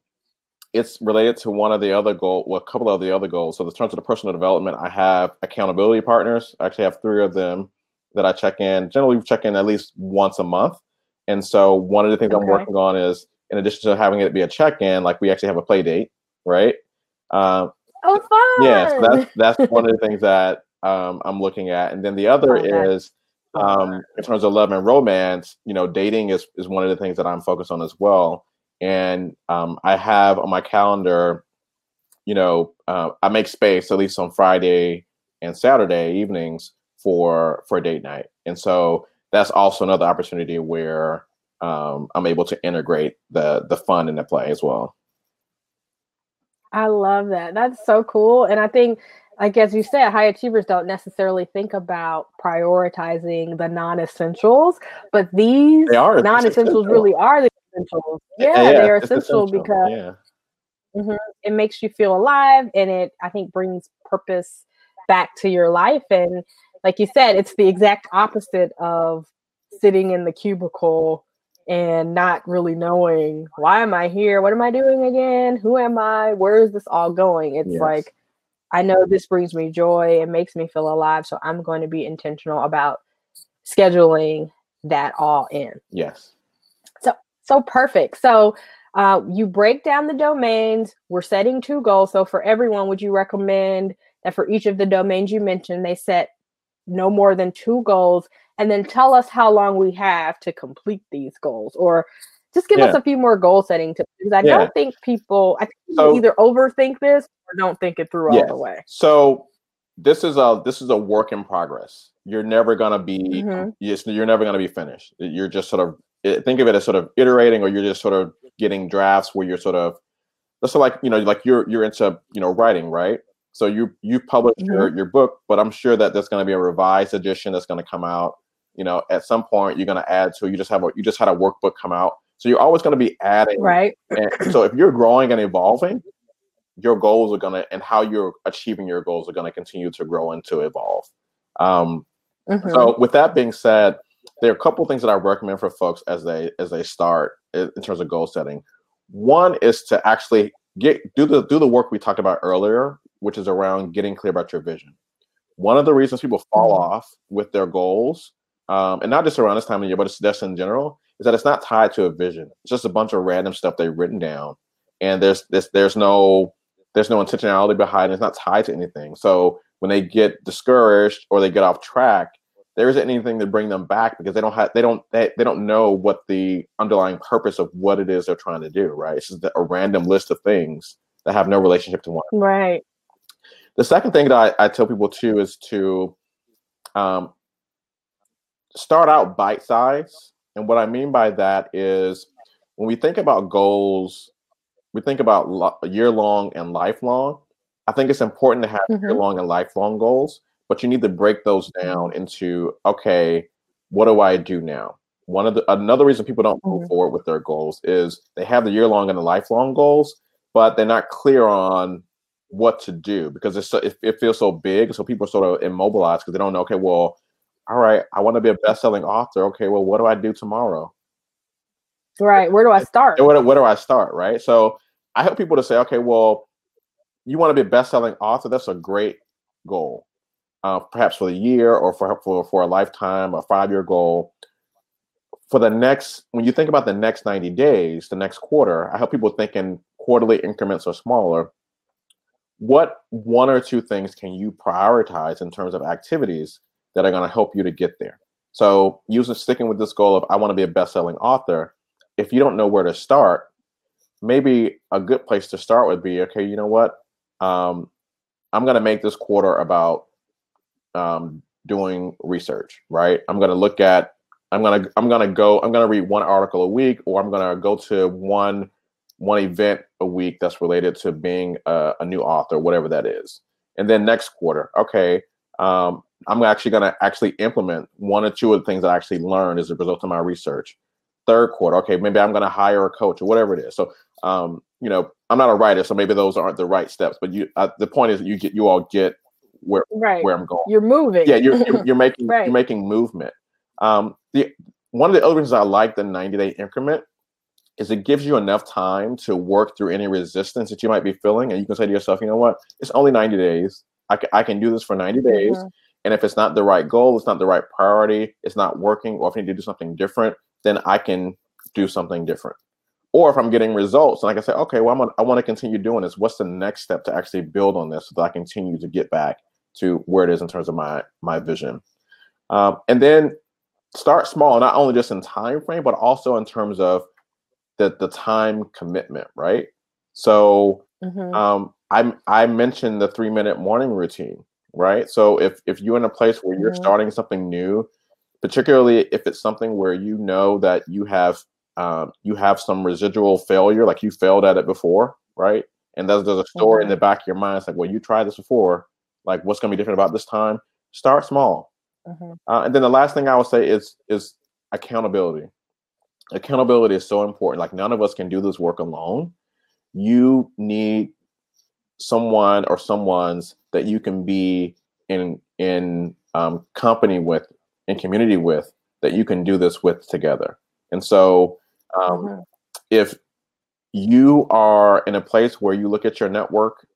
it's related to one of the other goal, well, a couple of the other goals. So, in terms of the personal development, I have accountability partners. I actually have three of them that I check in. Generally, check in at least once a month. And so, one of the things okay. I'm working on is in addition to having it be a check-in, like we actually have a play date, right? Um, Oh, fun! Yeah, so that's [laughs] that's one of the things that um, I'm looking at, and then the other oh, is um, in terms of love and romance. You know, dating is is one of the things that I'm focused on as well, and um, I have on my calendar. You know, uh, I make space at least on Friday and Saturday evenings for for date night, and so that's also another opportunity where um, I'm able to integrate the the fun in the play as well. I love that. That's so cool. And I think, like as you said, high achievers don't necessarily think about prioritizing the non-essentials, but these non-essentials really are the essentials. Yeah, yeah they are essential, essential, because yeah. mm-hmm, it makes you feel alive and it I think brings purpose back to your life. And like you said, it's the exact opposite of sitting in the cubicle and not really knowing why am I here? What am I doing again? Who am I? Where is this all going? It's yes. like I know this brings me joy. It makes me feel alive. So I'm going to be intentional about scheduling that all in. Yes. So so perfect. So uh, you break down the domains. We're setting two goals. So for everyone, would you recommend that for each of the domains you mentioned, they set no more than two goals and then tell us how long we have to complete these goals or just give yeah. us a few more goal setting tips because I yeah. don't think people I think people so, either overthink this or don't think it through all the way. So this is a this is a work in progress. You're never gonna be mm-hmm. you're never gonna be finished. You're just sort of eh, think of it as sort of iterating, or you're just sort of getting drafts where you're sort of that's like you know like you're you're into you know writing right so you you published mm-hmm. your, your book but i'm sure that there's going to be a revised edition that's going to come out you know at some point you're going to add to you just have a you just had a workbook come out. So you're always going to be adding right. and so if you're growing and evolving your goals are going to and how you're achieving your goals are going to continue to grow and to evolve. Um, mm-hmm. so with that being said there are a couple things that i recommend for folks as they as they start in terms of goal setting. One is to actually get do the do the work we talked about earlier which is around getting clear about your vision. One of the reasons people fall mm-hmm. off with their goals um, and not just around this time of year, but it's just in general, is that it's not tied to a vision. It's just a bunch of random stuff they've written down, and there's there's there's no there's no intentionality behind it. It's not tied to anything. So when they get discouraged or they get off track, there isn't anything to bring them back because they don't have they don't they, they don't know what the underlying purpose of what it is they're trying to do. Right? It's just a random list of things that have no relationship to one. Right. The second thing that I, I tell people too is to um, start out bite size. And what I mean by that is when we think about goals, we think about lo- year long and lifelong. I think it's important to have mm-hmm. year long and lifelong goals, but you need to break those down into okay, what do I do now? One of the another reason people don't move mm-hmm. forward with their goals is they have the year long and the lifelong goals, but they're not clear on what to do because it's so, it, it feels so big. So people are sort of immobilized because they don't know. Okay, well, all right, I want to be a best-selling author. Okay, well, what do I do tomorrow? Right. Where do I start? Where, where do I start? Right. So I help people to say, okay, well, you want to be a best-selling author. That's a great goal, uh, perhaps for the year or for for for a lifetime, a five-year goal. For the next, when you think about the next 90 days, the next quarter, I help people think in quarterly increments or smaller. What one or two things can you prioritize in terms of activities that are going to help you to get there. So, using sticking with this goal of I want to be a best-selling author, if you don't know where to start, maybe a good place to start would be okay. You know what? Um, I'm going to make this quarter about um, doing research. Right? I'm going to look at. I'm gonna I'm gonna go. I'm gonna read one article a week, or I'm gonna go to one one event a week that's related to being a, a new author, whatever that is. And then next quarter, okay, um, I'm actually going to actually implement one or two of the things that I actually learned as a result of my research. Third quarter, okay, maybe I'm going to hire a coach or whatever it is. So, um, you know, I'm not a writer, so maybe those aren't the right steps. But you, uh, the point is, you get, you all get where right. where I'm going. You're moving. Yeah, you're you're, you're making [laughs] right. you're making movement. Um, the one of the other reasons I like the 90 day increment is it gives you enough time to work through any resistance that you might be feeling, and you can say to yourself, you know what, it's only 90 days. I can, I can do this for 90 days. Mm-hmm. And if it's not the right goal, it's not the right priority, it's not working, or if I need to do something different, then I can do something different. or if I'm getting results and I can say, okay, well, I'm gonna, I want to continue doing this. What's the next step to actually build on this so that I continue to get back to where it is in terms of my my vision, um, and then start small, not only just in time frame, but also in terms of the the time commitment, right? So mm-hmm. um, I I mentioned the three minute morning routine, right? So if if you're in a place where you're mm-hmm. starting something new, particularly if it's something where you know that you have um, you have some residual failure, like you failed at it before, right? And there's, there's a story mm-hmm. in the back of your mind. It's like, well, you tried this before. Like, what's going to be different about this time? Start small. Mm-hmm. Uh, and then the last thing I would say is is accountability. Accountability is so important. Like, none of us can do this work alone. You need someone or someone's that you can be in in um, company with, in community with, that you can do this with together. And so um, mm-hmm. If you are in a place where you look at your network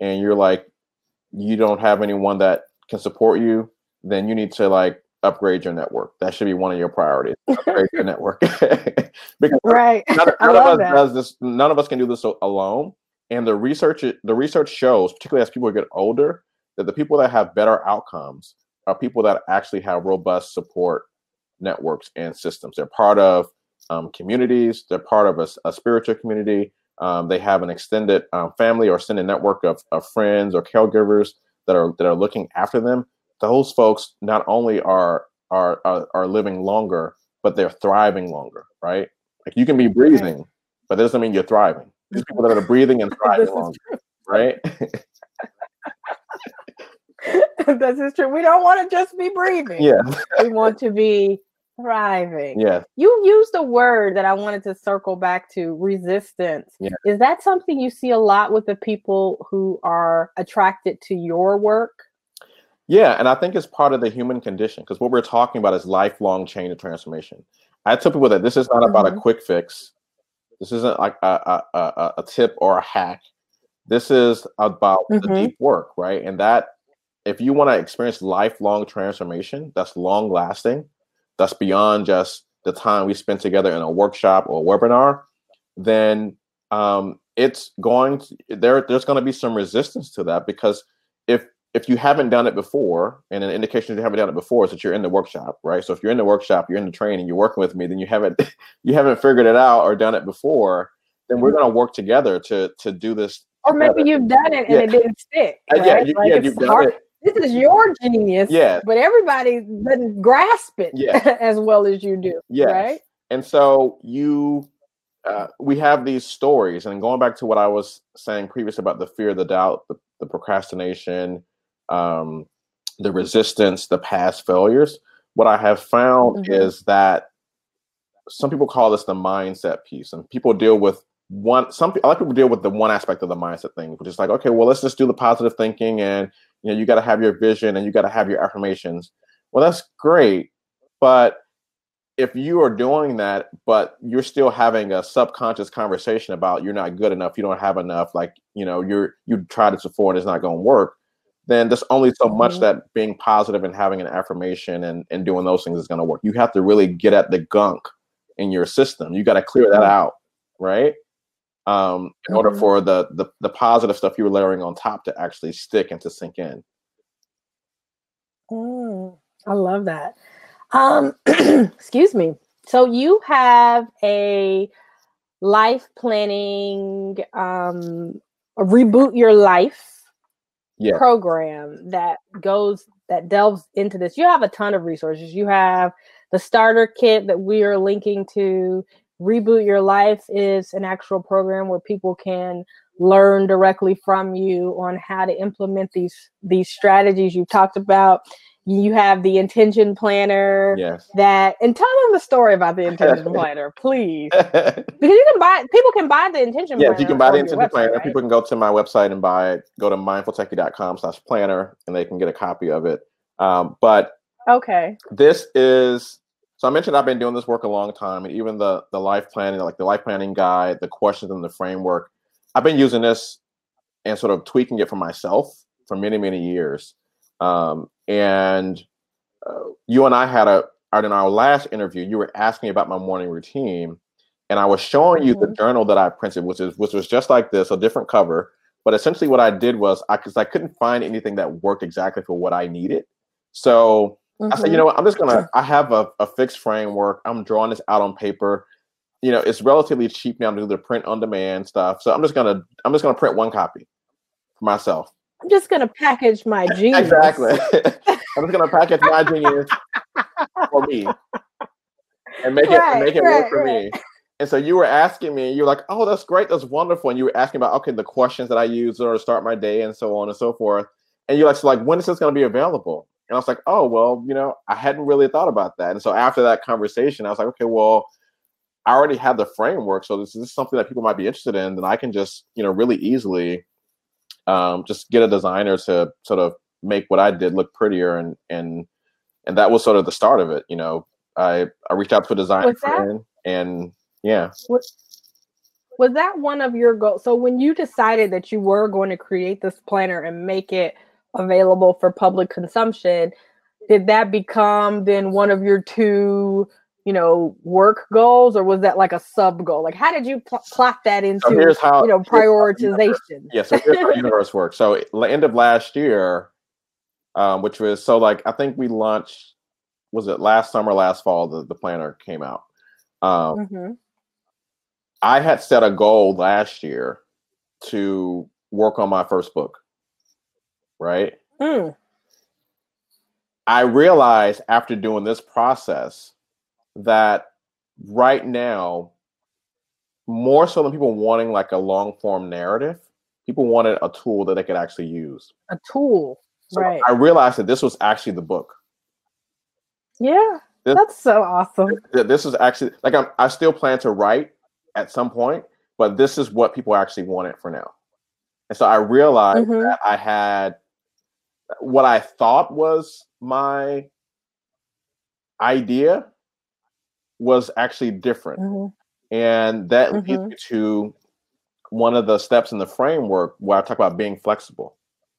and you're like, you don't have anyone that can support you, then you need to like upgrade your network. That should be one of your priorities. Upgrade your [laughs] network. [laughs] because right. None, none of us that. does this. None of us can do this alone. And the research, the research shows, particularly as people get older, that the people that have better outcomes are people that actually have robust support networks and systems. They're part of um, communities. They're part of a, a spiritual community. Um, they have an extended um, family or extended network of, of friends or caregivers that are that are looking after them. Those folks not only are are are, are living longer, but they're thriving longer. Right? Like you can be breathing, but that doesn't mean you're thriving. These people that are breathing and [laughs] thriving longer, right? [laughs] [laughs] this is true. We don't want to just be breathing. Yeah. we want to be thriving. Yeah. You used a word that I wanted to circle back to resistance. Yeah. Is that something you see a lot with the people who are attracted to your work? Yeah, and I think it's part of the human condition because what we're talking about is lifelong change and transformation. I tell people that this is not mm-hmm. about a mm-hmm. quick fix. This isn't like a, a, a, a tip or a hack. This is about mm-hmm. the deep work, right? And that if you want to experience lifelong transformation that's long lasting, that's beyond just the time we spend together in a workshop or a webinar, then um, it's going to there. There's going to be some resistance to that because if you haven't done it before, and an indication you haven't done it before is that you're in the workshop, right? So if you're in the workshop, you're in the training, you're working with me, then you haven't [laughs] you haven't figured it out or done it before. Then we're mm-hmm. going to work together to to do this. Or maybe you've done it and yeah. it didn't stick. Right? Uh, yeah, you, like yeah, you've done hard. it this is your genius. Yeah. But everybody doesn't grasp it yeah. [laughs] as well as you do. Yeah. Right. And so you uh, we have these stories, and going back to what I was saying previously about the fear, the doubt, the, the procrastination, um, the resistance, the past failures. What I have found mm-hmm. is that some people call this the mindset piece, and people deal with one. Some a lot of people deal with the one aspect of the mindset thing, which is like, okay, well, let's just do the positive thinking and you know you got to have your vision and you got to have your affirmations well that's great but if you are doing that but you're still having a subconscious conversation about you're not good enough you don't have enough like you know you're you tried it before and it's not going to work then there's only so much mm-hmm. that being positive and having an affirmation and, and doing those things is going to work you have to really get at the gunk in your system you got to clear that out right um, in mm-hmm. order for the, the the positive stuff you were layering on top to actually stick and to sink in. Mm, I love that. Um, [clears throat] excuse me. So you have a life planning, um, reboot your life yeah. program that goes that delves into this. You have a ton of resources. You have the starter kit that we are linking to. Reboot Your Life is an actual program where people can learn directly from you on how to implement these these strategies you've talked about. You have the intention planner. Yes. That and tell them the story about the intention [laughs] planner, please. [laughs] because you can buy people can buy the intention yes, you can buy the intention website, planner. Right? People can go to my website and buy it. Go to mindfultechie.com slash planner and they can get a copy of it. Um, but okay. This is so I mentioned I've been doing this work a long time, and even the the life planning, like the life planning guide, the questions and the framework, I've been using this and sort of tweaking it for myself for many many years. Um, and uh, you and I had a in our last interview, you were asking about my morning routine, and I was showing you mm-hmm. the journal that I printed, which is which was just like this, a different cover. But essentially, what I did was I because I couldn't find anything that worked exactly for what I needed. So mm-hmm. I said, you mm-hmm. know what, I'm just gonna. I have a, a fixed framework. I'm drawing this out on paper. You know, it's relatively cheap now to do the print on demand stuff. So I'm just gonna I'm just gonna print one copy for myself. I'm just gonna package my genius. exactly. [laughs] I'm just gonna package my genius for me and make it make it right, work for right. me. And so you were asking me, you were like, "Oh, that's great, that's wonderful," and you were asking about okay, the questions that I use or to start my day and so on and so forth. And you're like, "So, like, when is this going to be available?" And I was like, "Oh, well, you know, I hadn't really thought about that." And so after that conversation, I was like, "Okay, well." I already have the framework, so this is something that people might be interested in. Then I can just, you know, really easily um, just get a designer to sort of make what I did look prettier, and and and that was sort of the start of it. You know, I I reached out to a designer friend, and yeah. Was, was that one of your goals? So when you decided that you were going to create this planner and make it available for public consumption, did that become then one of your two you know work goals or was that like a sub goal? Like how did you pl- plot that into so how, you know prioritization? Yeah so here's how universe works. So end of last year um, which was so like i think we launched was it last summer last fall the, the planner came out. Um, mm-hmm. i had set a goal last year to work on my first book right? Mm. i realized after doing this process that right now, more so than people wanting like a long form narrative, people wanted a tool that they could actually use. A tool. So right. I realized that this was actually the book. Yeah. This, that's so awesome. This, this is actually like I'm, I still plan to write at some point, but this is what people actually wanted for now. And so I realized mm-hmm. that I had what I thought was my idea was actually different. Mm-hmm. And that mm-hmm. leads me to one of the steps in the framework where I talk about being flexible.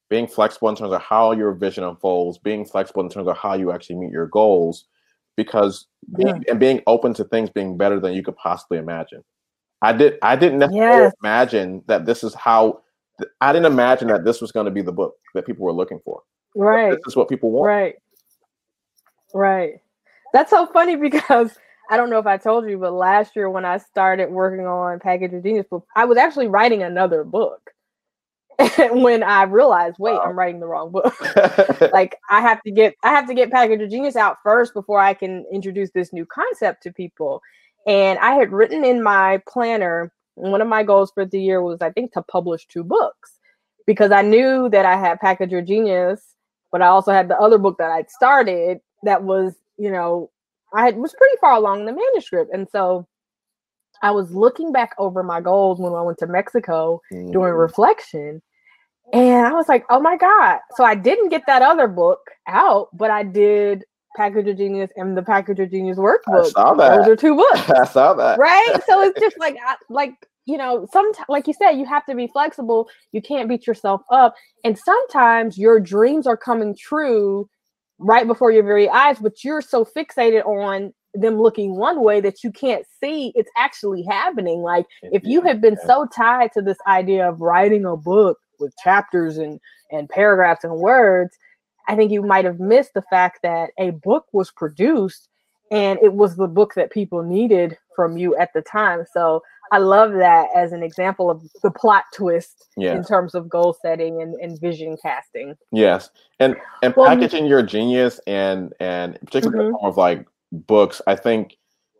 Being flexible in terms of how your vision unfolds, being flexible in terms of how you actually meet your goals, because being, yeah. and being open to things being better than you could possibly imagine. I did I didn't necessarily yes. imagine that this is how I didn't imagine that this was going to be the book that people were looking for. Right. This is what people want. Right. Right. That's so funny because I don't know if I told you, but last year when I started working on Package of Genius book, I was actually writing another book. [laughs] When I realized, wait, wow. I'm writing the wrong book. [laughs] like I have to get I have to get Package of Genius out first before I can introduce this new concept to people. And I had written in my planner, one of my goals for the year was I think to publish two books because I knew that I had Package of Genius, but I also had the other book that I'd started that was, you know, I was pretty far along in the manuscript. And so I was looking back over my goals when I went to Mexico mm. doing reflection. And I was like, oh my God. So I didn't get that other book out, but I did Package Your Genius and the Package Your Genius workbook. I saw that. Those are two [laughs] books. I saw that. Right. So it's just [laughs] like, like, you know, sometimes, like you said, you have to be flexible. You can't beat yourself up. And sometimes your dreams are coming true right before your very eyes, but you're so fixated on them looking one way that you can't see it's actually happening. Like if you have been so tied to this idea of writing a book with chapters and and paragraphs and words, I think you might have missed the fact that a book was produced and it was the book that people needed from you at the time. So I love that as an example of the plot twist yes. in terms of goal setting and, and vision casting. Yes, and and well, packaging your genius and and particularly mm-hmm. form of like books. I think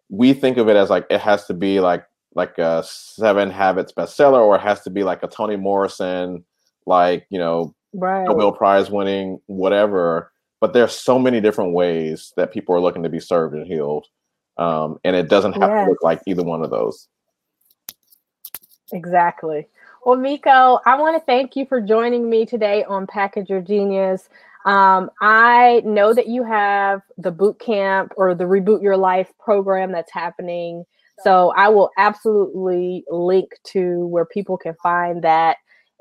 we think of it as like it has to be like like a Seven Habits bestseller, or it has to be like a Toni Morrison, like you know, right. Nobel Prize winning whatever. But there's so many different ways that people are looking to be served and healed, um, and it doesn't have yes. to look like either one of those. Exactly. Well, Meico, I want to thank you for joining me today on Package Your Genius. Um, I know that you have the boot camp or the Reboot Your Life program that's happening. So I will absolutely link to where people can find that,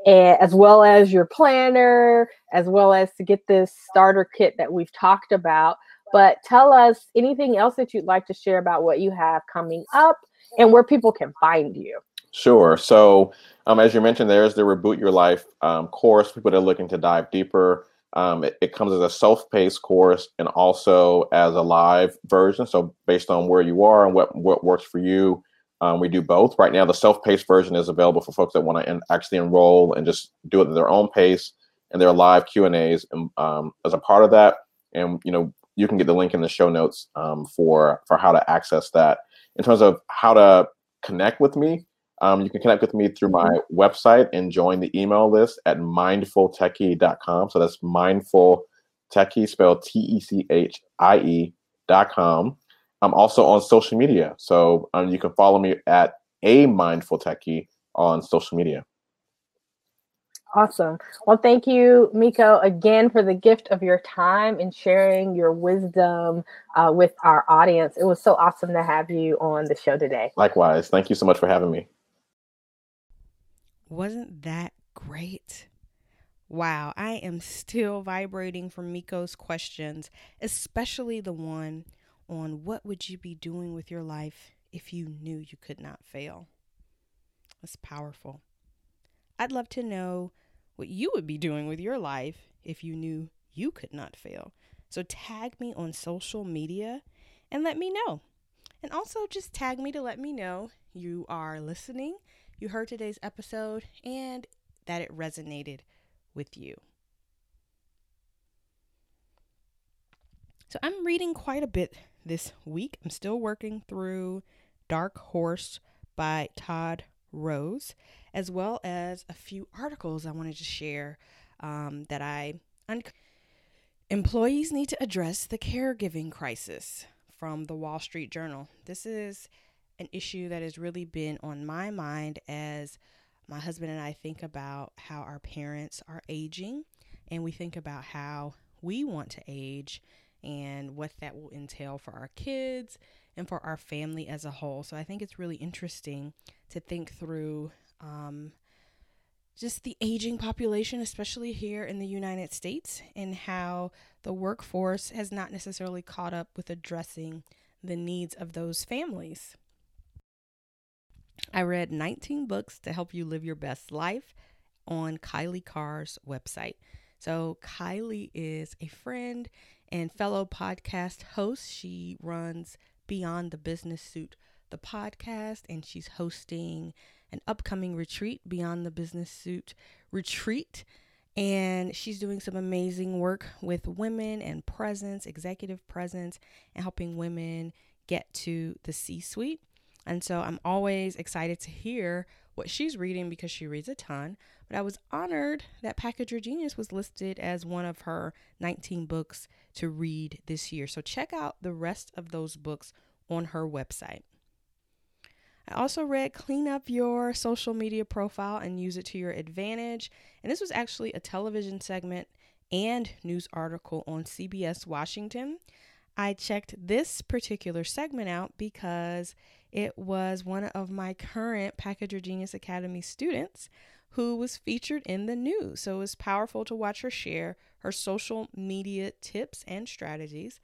as well as your planner, as well as to get this starter kit that we've talked about. But tell us anything else that you'd like to share about what you have coming up and where people can find you. Sure. So, um, as you mentioned, there's the Reboot Your Life um, course. People that are looking to dive deeper. Um, it, it, comes as a self-paced course and also as a live version. So, based on where you are and what what works for you, um, we do both. Right now, the self-paced version is available for folks that want to actually enroll and just do it at their own pace. And there are live Q and A's um, as a part of that. And you know, you can get the link in the show notes um, for for how to access that. In terms of how to connect with me, um, you can connect with me through my mm-hmm. website and join the email list at mindfultechie.com. So that's mindful techie spelled T E C H I E dot com. I'm also on social media. So um, you can follow me at a mindful techie on social media. Awesome. Well, thank you, Meico, again for the gift of your time and sharing your wisdom uh, with our audience. It was so awesome to have you on the show today. Likewise. Thank you so much for having me. Wasn't that great? Wow, I am still vibrating from Meico's questions, especially the one on what would you be doing with your life if you knew you could not fail. That's powerful. I'd love to know what you would be doing with your life if you knew you could not fail. So tag me on social media and let me know. And also just tag me to let me know you are listening you heard today's episode and that it resonated with you. So I'm reading quite a bit this week. I'm still working through Dark Horse by Todd Rose, as well as a few articles I wanted to share um, that I. Un- Employees need to address the caregiving crisis from the Wall Street Journal. This is an issue that has really been on my mind as my husband and I think about how our parents are aging and we think about how we want to age and what that will entail for our kids and for our family as a whole. So I think it's really interesting to think through um, just the aging population, especially here in the United States, and how the workforce has not necessarily caught up with addressing the needs of those families. I read 19 books to help you live your best life on Kylie Carr's website. So, Kylie is a friend and fellow podcast host. She runs Beyond the Business Suit, the podcast, and she's hosting an upcoming retreat, Beyond the Business Suit Retreat. And she's doing some amazing work with women and presence, executive presence, and helping women get to the C suite. And so I'm always excited to hear what she's reading because she reads a ton. But I was honored that Package Your Genius was listed as one of her 19 books to read this year. So check out the rest of those books on her website. I also read Clean Up Your Social Media Profile and Use It to Your Advantage. And this was actually a television segment and news article on CBS Washington. I checked this particular segment out because it was one of my current Package Your Genius Academy students who was featured in the news. So it was powerful to watch her share her social media tips and strategies.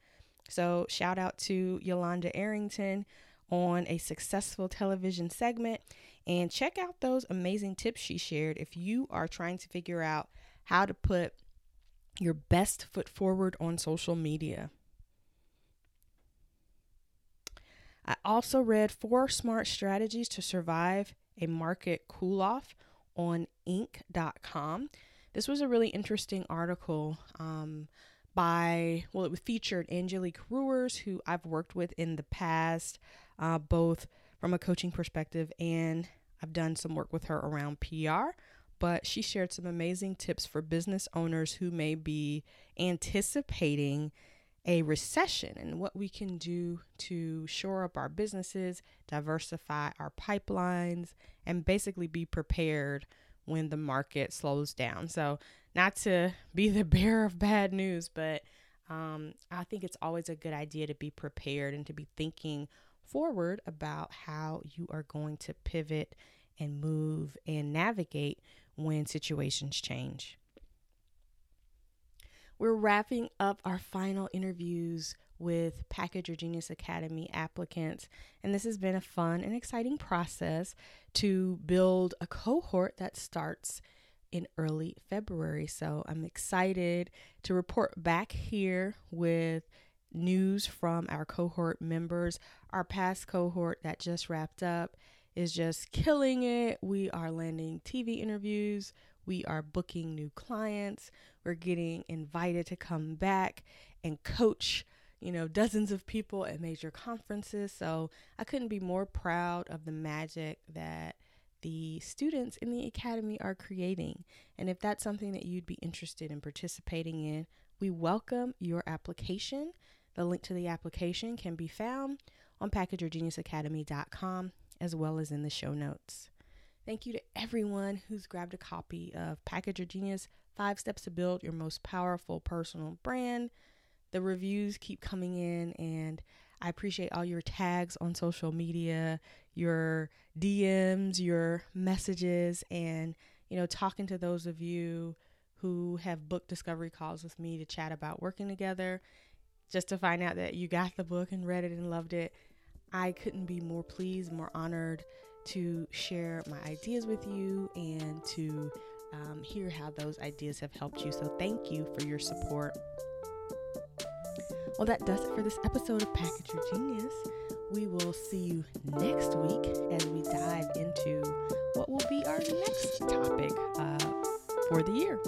So, shout out to Yolanda Arrington on a successful television segment. And check out those amazing tips she shared if you are trying to figure out how to put your best foot forward on social media. I also read Four Smart Strategies to Survive a Market Cool Off on Inc.com. This was a really interesting article um, by, well, it featured Angelique Rewers, who I've worked with in the past, uh, both from a coaching perspective and I've done some work with her around PR. But she shared some amazing tips for business owners who may be anticipating a recession and what we can do to shore up our businesses, diversify our pipelines, and basically be prepared when the market slows down. So, not to be the [laughs] bearer of bad news, but um, I think it's always a good idea to be prepared and to be thinking forward about how you are going to pivot and move and navigate when situations change. We're wrapping up our final interviews with Package Your Genius Academy applicants. And this has been a fun and exciting process to build a cohort that starts in early February. So I'm excited to report back here with news from our cohort members. Our past cohort that just wrapped up is just killing it. We are landing TV interviews, we are booking new clients, we're getting invited to come back and coach. You know, dozens of people at major conferences. So I couldn't be more proud of the magic that the students in the academy are creating. And if that's something that you'd be interested in participating in, we welcome your application. The link to the application can be found on packageyourgeniusacademy.com as well as in the show notes. Thank you to everyone who's grabbed a copy of Package Genius Five Steps to Build Your Most Powerful Personal Brand. The reviews keep coming in, and I appreciate all your tags on social media, your DMs, your messages, and you know, talking to those of you who have booked discovery calls with me to chat about working together, just to find out that you got the book and read it and loved it. I couldn't be more pleased, more honored to share my ideas with you and to um, hear how those ideas have helped you. So, thank you for your support. Well, that does it for this episode of Package Your Genius. We will see you next week as we dive into what will be our next topic uh, for the year.